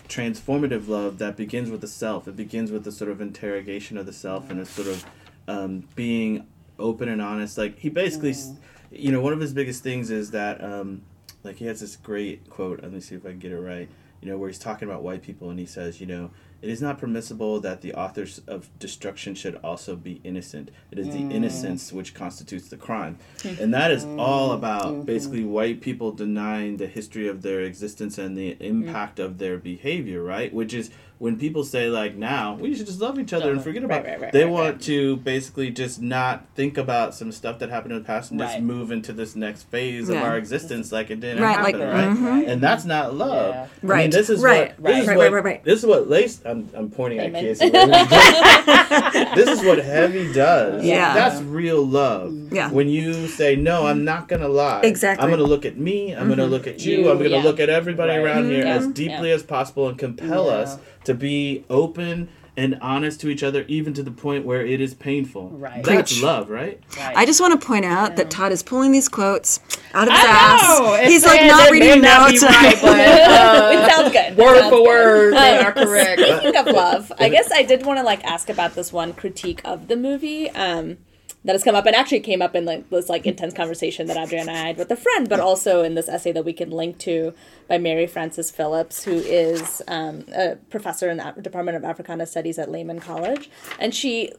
transformative love that begins with the self. It begins with the sort of interrogation of the self and a sort of um, being open and honest. Like he basically, s you know, one of his biggest things is that um, like he has this great quote. Let me see if I can get it right. You know, where he's talking about white people and he says, you know, it is not permissible that the authors of destruction should also be innocent. It is the mm. innocence which constitutes the crime. Mm. And that is all about mm-hmm. basically white people denying the history of their existence and the impact of their behavior, right? Which is when people say like now we should just love each other and forget about right, right, they right, want right. to basically just not think about some stuff that happened in the past and just move into this next phase of our existence like it didn't Right, like- happen, right? Right. And that's not love. Yeah. I mean, Right, this is right, what this right, is right, what, right, right, right. This is what Lace. I'm, I'm pointing Amen. at Casey. this is what heavy does. Yeah. that's real love. Yeah. when you say no, I'm not gonna lie. Exactly. I'm gonna look at me. I'm gonna mm-hmm. look at you. You, I'm gonna yeah. look at everybody Right. around here Yeah. as deeply as possible and compel Yeah. us to be open and honest to each other, even to the point where it is painful. Right. That's Preach. love, right? Right. I just want to point out that Todd is pulling these quotes out of his I know. ass. It's He's like not reading not notes. right, but, uh, it sounds good. Word sounds for good. word, they are correct. Speaking of love, I guess I did want to like ask about this one critique of the movie um, that has come up and actually came up in like this like intense conversation that Adriana and I had with a friend, but also in this essay that we can link to by Mary Frances Phillips, who is um, a professor in the Department of Africana Studies at Lehman College, and she.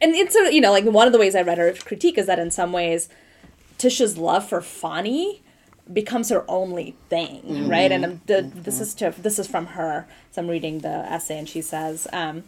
And it's sort of, you know, like one of the ways I read her critique is that in some ways, Tisha's love for Fonny becomes her only thing, right? And um, the, this is to this is from her. So I'm reading the essay, and she says. Um,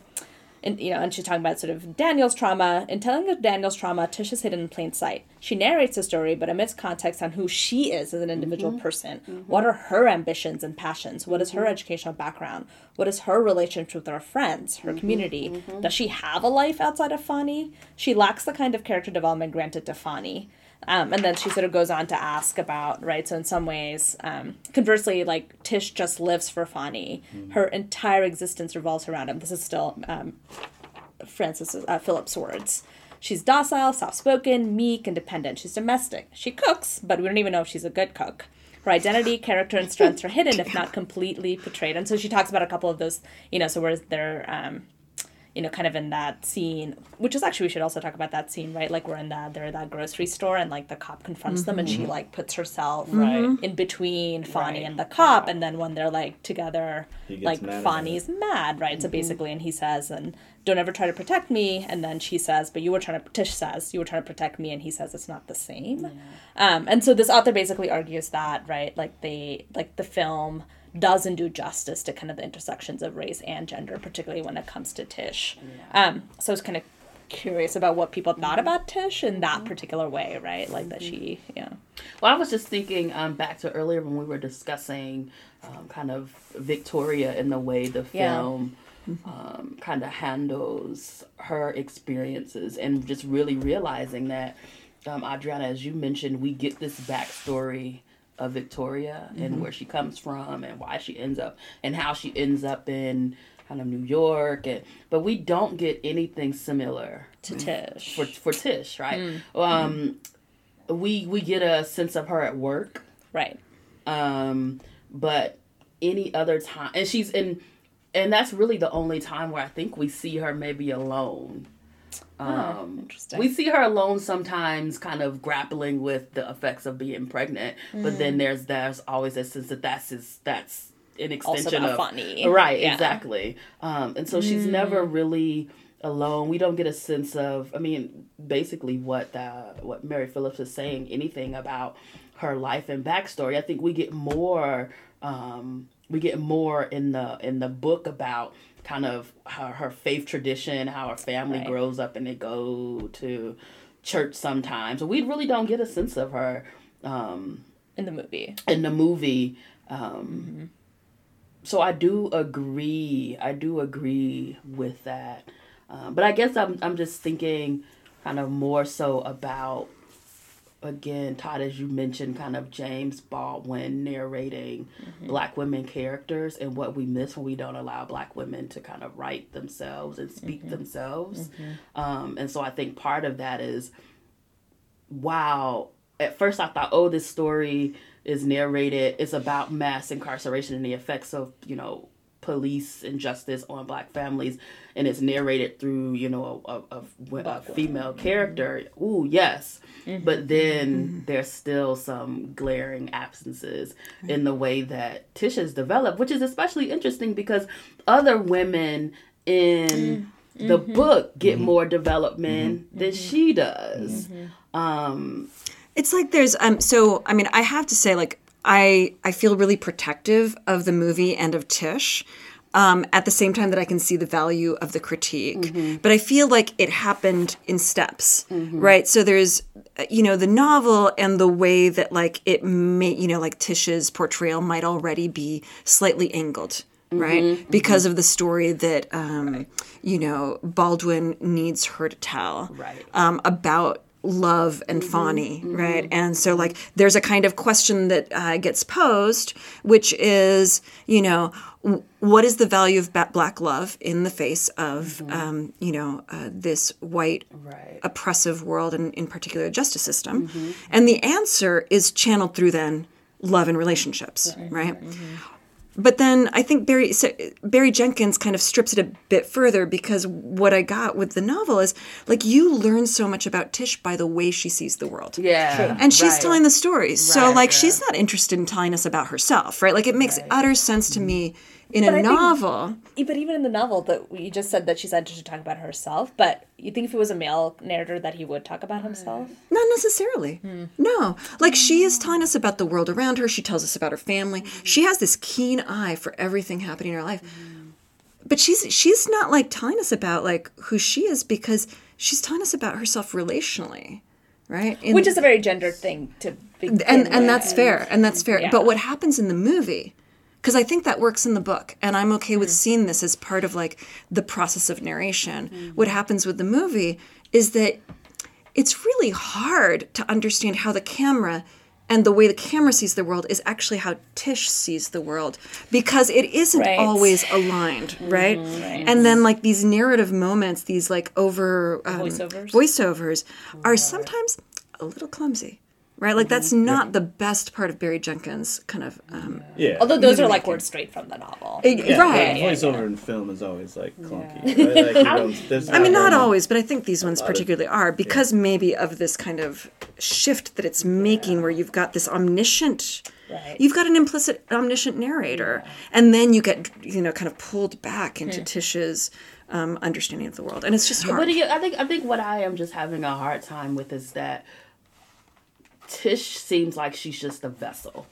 and you know, and she's talking about sort of Daniel's trauma. In telling of Daniel's trauma, Tish is hidden in plain sight. She narrates the story, but omits context on who she is as an individual mm-hmm. person. Mm-hmm. What are her ambitions and passions? What is her mm-hmm. educational background? What is her relationship with her friends, her community? Does she have a life outside of Fonny? She lacks the kind of character development granted to Fonny. Um, and then she sort of goes on to ask about, right? So, in some ways, um, conversely, like Tish just lives for Fonny. Her entire existence revolves around him. This is still um, Francis uh, Philip's words. She's docile, soft spoken, meek, independent. She's domestic. She cooks, but we don't even know if she's a good cook. Her identity, character, and strengths are hidden, if not completely portrayed. And so she talks about a couple of those, you know, so whereas they're, um, you know, kind of in that scene, which is actually we should also talk about that scene, right? Like we're in that they're at that grocery store and like the cop confronts them and she mm-hmm. like puts herself mm-hmm. Right. in between Fonny Right. and the cop, and then when they're like together, like mad about Fonny's mad, right? So mm-hmm. basically, and he says, and don't ever try to protect me, and then she says, but you were trying to. Tish says you were trying to protect me, and he says it's not the same. Um, and so this author basically argues that, right? Like they, like the film doesn't do justice to kind of the intersections of race and gender, particularly when it comes to Tish. Um, so I was kind of curious about what people thought about Tish in that particular way, right? Like that she, yeah. Well, I was just thinking um, back to earlier when we were discussing um, kind of Victoria and the way the Yeah. film um, kind of handles her experiences and just really realizing that, um, Adriana, as you mentioned, we get this backstory of Victoria and where she comes from and why she ends up and how she ends up in kind of New York and but we don't get anything similar To Tish. for for Tish, right? Um, we we get a sense of her at work, right. um, but any other time, and she's in, and that's really the only time where I think we see her maybe alone. Um, interesting. We see her alone sometimes, kind of grappling with the effects of being pregnant, but then there's there's always a sense that that's his, that's an extension of Fonny. right, Yeah. exactly. Um, and so she's never really alone. We don't get a sense of, I mean, basically what uh, what Mary Phillips is saying, anything about her life and backstory. I think we get more. Um, we get more in the in the book about kind of her, her faith tradition, how her family Right. grows up and they go to church sometimes. We really don't get a sense of her um, In the movie. in the movie. Um, So I do agree. I do agree with that. Um, but I guess I'm I'm just thinking kind of more so about again, Todd, as you mentioned, kind of James Baldwin narrating mm-hmm. black women characters and what we miss when we don't allow black women to kind of write themselves and speak mm-hmm. themselves. Mm-hmm. Um, and so I think part of that is wow. At first, I thought, oh, this story is narrated. It's about mass incarceration and the effects of you know police injustice on black families, and it's narrated through you know a, a, a, a female character. Ooh, yes. Mm-hmm. But then mm-hmm. there's still some glaring absences mm-hmm. in the way that Tish has developed, which is especially interesting because other women in the book get more development than she does. Um, It's like there's um so I mean I have to say like I I feel really protective of the movie and of Tish. Um, at the same time that I can see the value of the critique, but I feel like it happened in steps, right? So there's, uh, you know, the novel and the way that like it may, you know, like Tish's portrayal might already be slightly angled, right? Because of the story that, um, you know, Baldwin needs her to tell, Right. um, about love and Fonny, right? And so, like, there's a kind of question that uh, gets posed, which is, you know, w- what is the value of ba- black love in the face of, um, you know, uh, this white Right. oppressive world and, in particular, justice system? And the answer is channeled through then love and relationships, right? But then I think Barry so Barry Jenkins kind of strips it a bit further because what I got with the novel is like you learn so much about Tish by the way she sees the world. Yeah. And she's right. telling the stories. so like yeah. she's not interested in telling us about herself, right? Like it makes utter sense to me In But a I think- novel, But even in the novel, that you just said that she's interested to talk about herself. But you think if it was a male narrator, that he would talk about himself? Not necessarily. Hmm. No. Like she is telling us about the world around her. She tells us about her family. She has this keen eye for everything happening in her life. Hmm. But she's she's not like telling us about like who she is because she's telling us about herself relationally. Right? In- Which is a very gendered thing to begin and and with. that's fair. And that's fair. Yeah. But what happens in the movie because I think that works in the book, and I'm okay with mm. seeing this as part of like the process of narration. Mm. What happens with the movie is that it's really hard to understand how the camera and the way the camera sees the world is actually how Tish sees the world because it isn't Right. always aligned, mm-hmm, right? And then like these narrative moments, these like over um, Voiceovers? voiceovers are sometimes a little clumsy. Right, like that's not the best part of Barry Jenkins' kind of um, Yeah. Although those are like words straight from the novel. Yeah, right. the voiceover in film is always like clunky. Right? Like, you I mean, not always, but I think these ones particularly are because maybe of this kind of shift that it's making, where you've got this omniscient, Right. you've got an implicit omniscient narrator, and then you get you know kind of pulled back into Tish's um, understanding of the world, and it's just hard. But again, I think I think what I am just having a hard time with is that Tish seems like she's just a vessel.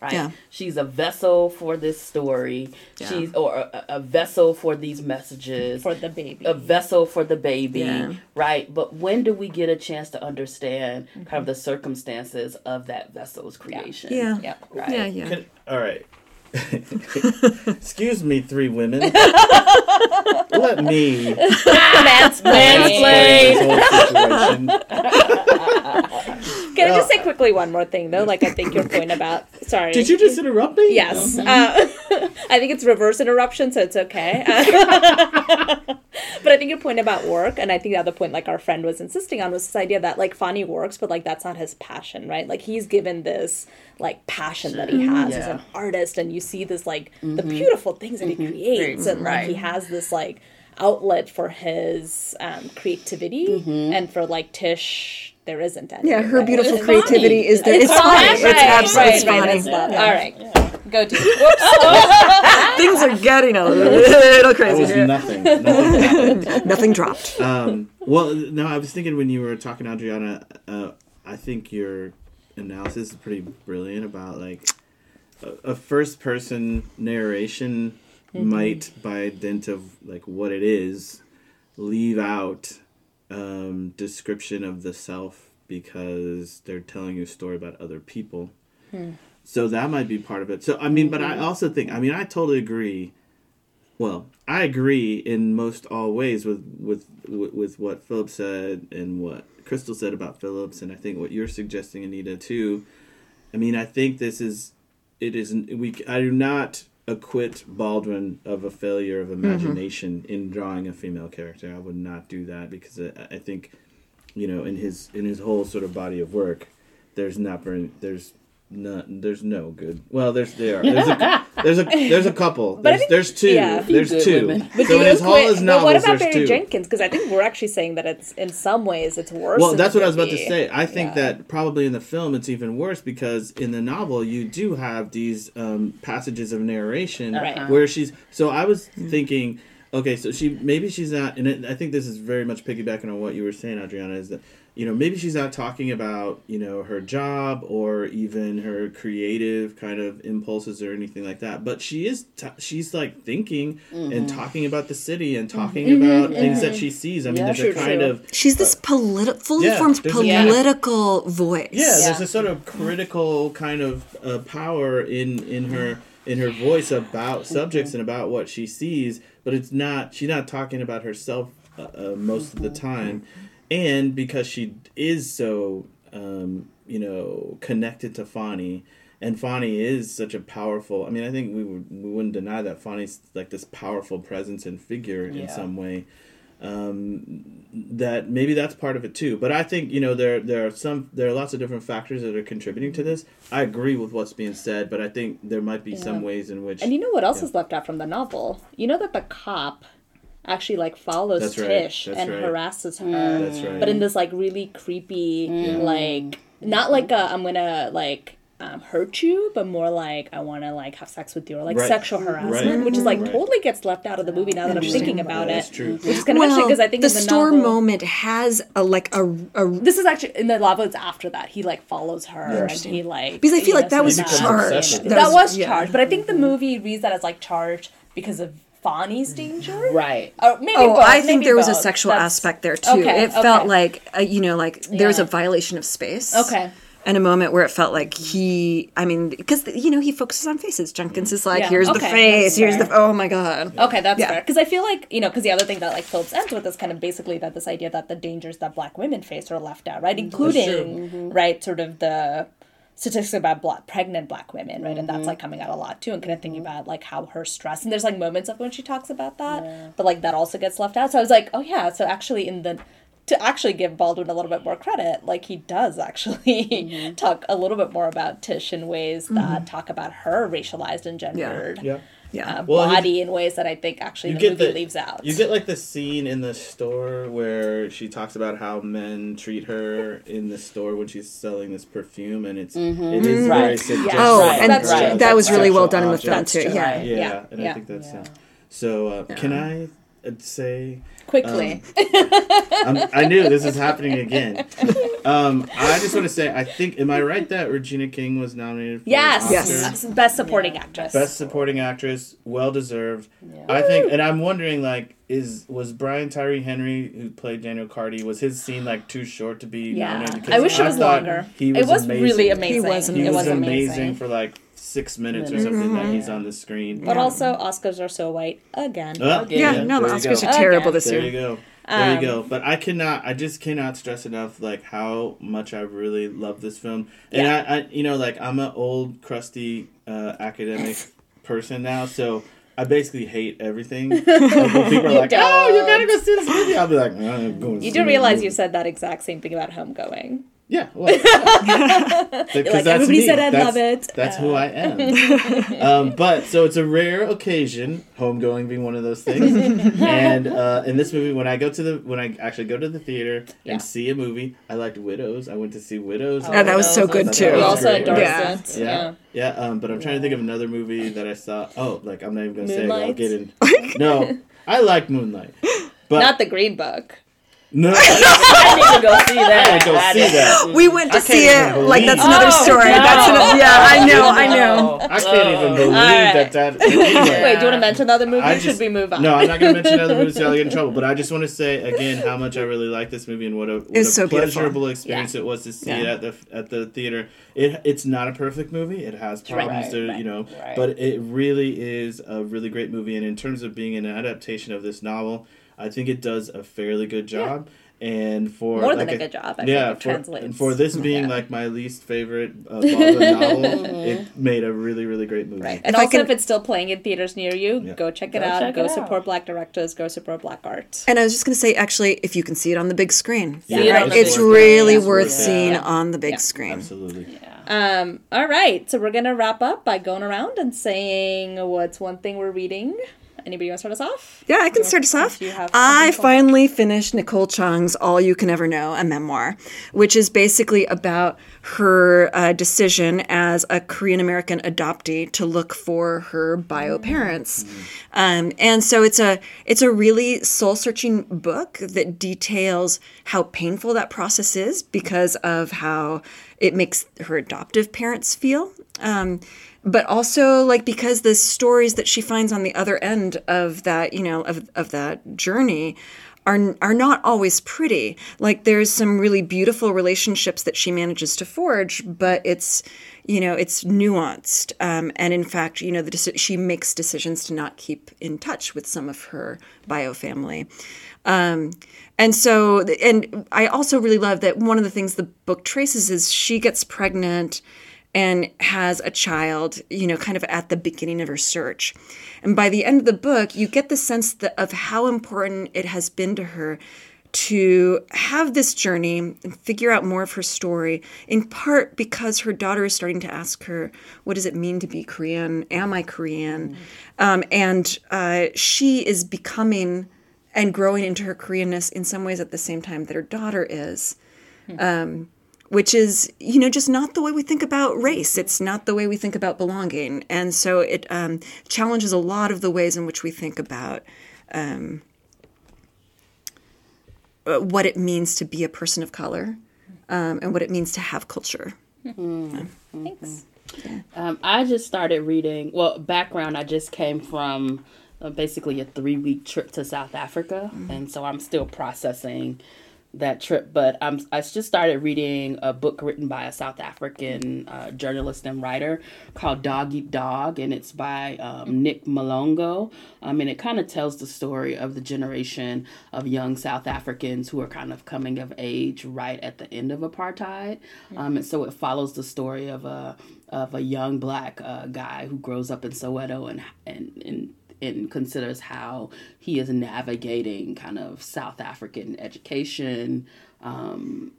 Right? Yeah. She's a vessel for this story. She's or a, a vessel for these messages. For the baby. a vessel for the baby, Yeah. right? But when do we get a chance to understand kind of mm-hmm. the circumstances of that vessel's creation? yeah, Yeah. Right. yeah, yeah. Can- all right. Excuse me, three women. Let me Mansplain. explain this whole situation. Can I just say quickly one more thing though? Like I think your point about sorry. Did you just interrupt me? Yes. Uh, I think it's reverse interruption, so it's okay. but I think your point about work, and I think the other point, like our friend was insisting on, was this idea that like Fonny works, but like that's not his passion, right? Like he's given this like passion that he has as an artist, and you see this like the beautiful things that he creates, and like he has this like outlet for his um, creativity, and for like Tish. There isn't any. Yeah, her right? beautiful It's creativity is there. It's, funny. That's It's right, absolutely right, right, funny. that's love. All right, go to whoops. Things are getting a little That crazy. was here. nothing. nothing. Nothing dropped. Um, well, no, I was thinking when you were talking, Adriana, uh, I think your analysis is pretty brilliant about like a, a first person narration might, by dint of like what it is, leave out um, description of the self because they're telling you a story about other people. So that might be part of it. So I mean, but I also think I mean I totally agree. Well, I agree in most all ways with with with, with what Philip said and what Crystal said about Phillips, and I think what you're suggesting, Anita, too. I mean, I think this is it is we. I do not acquit Baldwin of a failure of mm-hmm. imagination in drawing a female character. I would not do that because I, I think, you know, in his in his whole sort of body of work, there's not very there's no there's no good. Well, there's there there's a there's a there's a couple. I There's, think- the's two. yeah. There's two. women. But So do in his all equate- his but novels, what about there's Barry two. Jenkins? Because I think we're actually saying that it's in some ways it's worse. Well, that's the what I was about to say. I think Yeah. that probably in the film it's even worse because in the novel you do have these um, passages of narration Right. where she's. So I was thinking, okay, so she maybe she's not, and I think this is very much piggybacking on what you were saying, Adriana, is that you know maybe she's not talking about you know her job or even her creative kind of impulses or anything like that, but she is t- she's like thinking and mm-hmm. talking about the city and mm-hmm. talking mm-hmm. about things that she sees. I mean, Yeah. there's True, a kind true. of She's this uh, politi- fully Yeah, formed there's a- Yeah. political voice. yeah, Yeah. there's a sort of critical kind of uh, power in in her in her voice about subjects and about what she sees, but it's not she's not talking about herself uh, uh, most of the time, and because she is so um, you know connected to Fonny. And Fonny is such a powerful. I mean, I think we would we wouldn't deny that Fonny's like this powerful presence and figure in some way um, that maybe that's part of it too. But I think you know there there are some there are lots of different factors that are contributing to this. I agree with what's being said, but I think there might be some ways in which And you know what else Yeah. is left out from the novel? You know that the cop actually like follows That's right, Tish that's and right. harasses her, That's right. but in this like really creepy, like not like a, I'm gonna like um, hurt you, but more like I want to like have sex with you or like Right. sexual harassment, Right. which is like Right. totally gets left out of the movie now that I'm thinking about Yeah, it. that's true. Which is kind of interesting because I think the, in the store novel, moment has a like a, a This is actually in the novel. It's after that he like follows her and he like because I feel like know, that was He becomes charged. obsessed that, it. was yeah. charged, but I think the movie reads that as like charged because of Fonny's danger, Right. Or maybe Oh, both, I think maybe there was a sexual That's- aspect there too. Okay, it felt okay. like uh, you know, like there was a violation of space. Okay. And a moment where it felt like he, I mean, because you know he focuses on faces. Jenkins is like, Yeah, here's the face, here's the, oh my god. Okay, that's Yeah. fair. Because I feel like, you know, because the other thing that like Phillips ends with is kind of basically that this idea that the dangers that black women face are left out, right? Including, right, sort of the statistics about black, pregnant black women, right? And that's mm-hmm. like coming out a lot too, and kind of thinking mm-hmm. about like how her stress, and there's like moments of when she talks about that, but like that also gets left out. So I was like, oh yeah, so actually in the to actually give Baldwin a little bit more credit, like he does actually mm-hmm. talk a little bit more about Tish in ways that talk about her racialized and gendered Yeah. Yeah. Uh, Well, and you- body in ways that I think actually You the get movie the leaves out. You get like the scene in the store where she talks about how men treat her in the store when she's selling this perfume, and it's it is very Right. suggestive. Oh, Right. and That's true. that was really well done in the film too. true. Yeah. Yeah, Yeah. and Yeah. I think that's yeah. So uh, can I uh, say Quickly, um, I knew this is happening again. Um, I just want to say I think am I right that Regina King was nominated for yes, Yes. Best supporting actress. Best supporting actress, well deserved. I think, and I'm wondering, like, is was Brian Tyree Henry who played Daniel Carty was his scene like too short to be yeah, nominated? Because I wish it was longer. He it was amazing. really amazing. He was He it was, was amazing. amazing. for like six minutes or something that he's on the screen. but also, Oscars are so white again. Uh, Yeah, no, the there you Oscars go. are terrible Okay. this There year. you go. There Um, you go. But I cannot. I just cannot stress enough like how much I really love this film. And Yeah. I, I, you know, like I'm an old, crusty uh, academic person now, so I basically hate everything. Like, when people are like, "Oh, you gotta go see this movie," I'll be like, I'm going to You see do realize movie." you said that exact same thing about Homegoing. Yeah, well, because like, that's everybody me. said I that's, love it. That's who I am. um, but so it's a rare occasion, homegoing being one of those things. and uh, in this movie, when I go to the when I actually go to the theater Yeah. and see a movie, I liked Widows. I went to see Widows. Oh, that was so good That too. We was also great. endorsed Yeah. Yeah, Yeah. yeah. Um, but I'm trying to think of another movie that I saw. Oh, like I'm not even gonna say. it. I'll Moonlight? get in. No, I like Moonlight, but Not the Green Book. No. I need to go see that. I go see that. We went to see it. Like that's another Oh, story. no. That's an, yeah. I oh, know. I know. I can't even believe Alright. that that. Anyway. Wait, do you want to mention another movie? I or should we move on? No, I'm not going to mention other movies. so I'll get in trouble. But I just want to say again how much I really like this movie and what a, what a was so beautiful. pleasurable experience it was to see it at the at the theater. It it's not a perfect movie. It has problems, Right, there, right, you know, right. but it really is a really great movie. And in terms of being an adaptation of this novel, I think it does a fairly good job. And for More than like a good job, I yeah, think it for, translates. and for this being Yeah. like my least favorite uh, Baldwin novel, it made a really really great movie. Right. And If I also, can- if it's still playing in theaters near you, Yeah. go check it Go out. check go it support out. black directors. Go support black art. And I was just gonna say, actually, if you can see it on the big screen, See it on it's really Yeah. worth It's seeing Yeah. on the big Yeah. screen. Absolutely. Yeah. Um, all right, so we're gonna wrap up by going around and saying what's one thing we're reading. Anybody want to start us off? Yeah, I can start us off. Do you have I finally finished Nicole Chung's All You Can Ever Know, a memoir, which is basically about her uh, decision as a Korean American adoptee to look for her bio parents. Um, and so it's a it's a really soul searching book that details how painful that process is because of how it makes her adoptive parents feel. Um, but also like because the stories that she finds on the other end of that you know of, of that journey are are not always pretty. Like there's some really beautiful relationships that she manages to forge but it's you know it's nuanced. Um, and in fact you know the she makes decisions to not keep in touch with some of her bio family. Um, and so and i also really love that one of the things the book traces is she gets pregnant and has a child, you know, kind of at the beginning of her search. And by the end of the book, you get the sense that, of how important it has been to her to have this journey and figure out more of her story, in part because her daughter is starting to ask her, What does it mean to be Korean? Am I Korean? Um, and uh, she is becoming and growing into her Koreanness in some ways at the same time that her daughter is which is you know just not the way we think about race it's not the way we think about belonging and so it um, challenges a lot of the ways in which we think about um, uh, what it means to be a person of color um, and what it means to have culture Thanks. Um, I just started reading. Well, background. I just came from uh, basically a three week trip to South Africa, and so I'm still processing that trip. But um, I just started reading a book written by a South African uh, journalist and writer called Dog Eat Dog, and it's by um, Niq Mhlongo. Um, and it kind of tells the story of the generation of young South Africans who are kind of coming of age right at the end of apartheid. Um, and so it follows the story of a of a young black uh, guy who grows up in Soweto and and and and considers how he is navigating kind of South African education, um,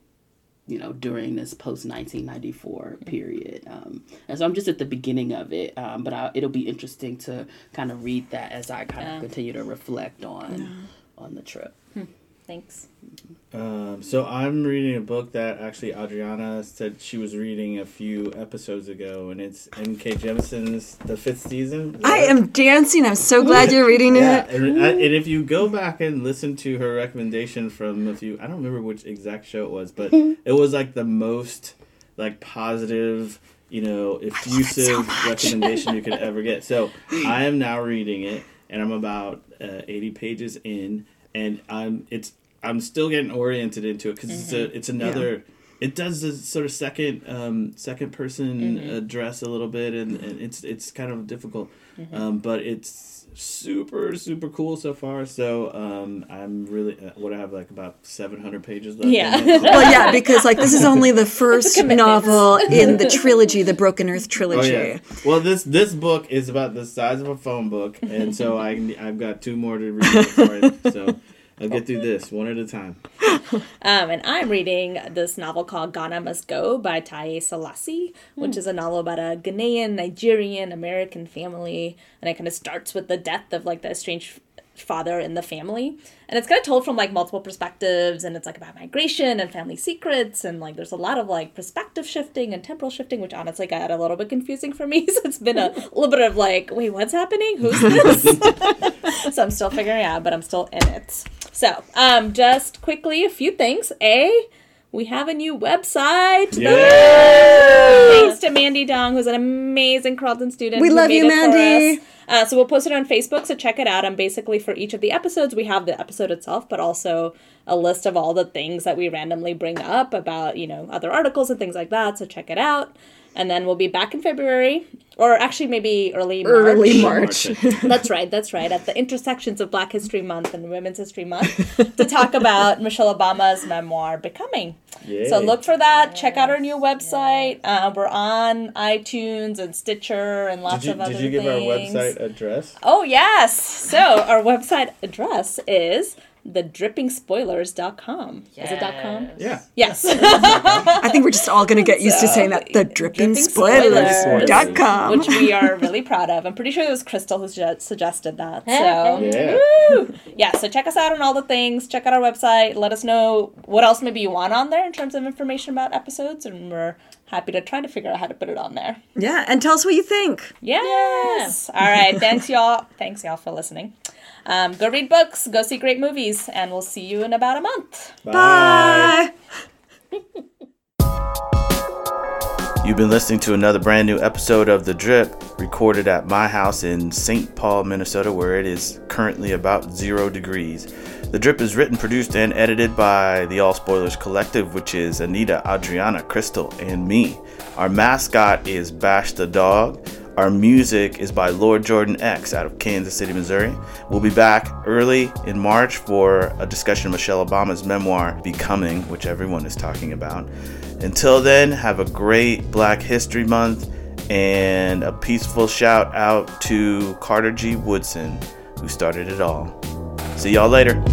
you know, during this post 1994 period. Um, and so I'm just at the beginning of it, um, but I, it'll be interesting to kind of read that as I kind of continue to reflect on on the trip. Thanks. Um, so I'm reading a book that actually Adriana said she was reading a few episodes ago, and it's N.K. Jemisin's The Fifth Season. I that- am dancing i'm so glad you're reading Yeah, it and, and if you go back and listen to her recommendation from a few, I don't remember which exact show it was, but it was like the most like positive, you know, effusive recommendation you could ever get. So I am now reading it, and I'm about uh, 80 pages in, and I'm it's I'm still getting oriented into it because it's a it's another. It does this sort of second um, second person address a little bit, and, and it's it's kind of difficult, um, but it's super super cool so far. So um, I'm really uh, what I have like about 700 pages left. in Yeah. well yeah because like this is only the first novel in the trilogy the broken earth trilogy. Oh trilogy yeah. Well, this this book is about the size of a phone book, and so I I've got two more to read. Before I, so I'll get through this one at a time. Um, and I'm reading this novel called Ghana Must Go by Taiye Selasi, which is a novel about a Ghanaian, Nigerian, American family. And it kind of starts with the death of like the estranged father in the family. And it's kind of told from like multiple perspectives. And it's like about migration and family secrets. And like there's a lot of like perspective shifting and temporal shifting, which honestly got a little bit confusing for me. So it's been a little bit of like, wait, what's happening? Who's this? so I'm still figuring out, but I'm still in it. So, um, just quickly, a few things. A, we have a new website. Thanks to Mandy Dong, who's an amazing Carleton student. We love you, Mandy. Uh, so we'll post it on Facebook, so check it out. And basically, for each of the episodes, we have the episode itself, but also a list of all the things that we randomly bring up about, you know, other articles and things like that. So check it out. And then we'll be back in February, or actually maybe early March. early march That's right. That's right. At the intersections of Black History Month and Women's History Month to talk about Michelle Obama's memoir, Becoming. So look for that. Check out our new website. Uh, we're on iTunes and Stitcher and lots you, of other things. did you give things. our website address? Oh, yes. So our website address is thedrippingspoilers.com. Is it dot .com? Yeah. Yes. I think we're just all going to get used to saying that. The dripping spoilers.com. which we are really proud of. I'm pretty sure it was Crystal who suggested that. So Yeah. Woo! yeah, so check us out on all the things. Check out our website. Let us know what else maybe you want on there in terms of information about episodes, and we're happy to try to figure out how to put it on there. Yeah, and tell us what you think. Yes. All right. Thanks, y'all. Thanks, y'all, for listening. Um, go read books. Go see great movies, and we'll see you in about a month. Bye. You've been listening to another brand new episode of The Drip, recorded at my house in St. Paul, Minnesota, where it is currently about zero degrees. The Drip is written, produced, and edited by the All Spoilers Collective, which is Anita, Adriana, Crystal, and me. Our mascot is Bash the Dog. Our music is by Lord Jordan X out of Kansas City, Missouri. We'll be back early in March for a discussion of Michelle Obama's memoir, Becoming, which everyone is talking about. Until then, have a great Black History Month and a peaceful shout out to Carter G. Woodson, who started it all. See y'all later.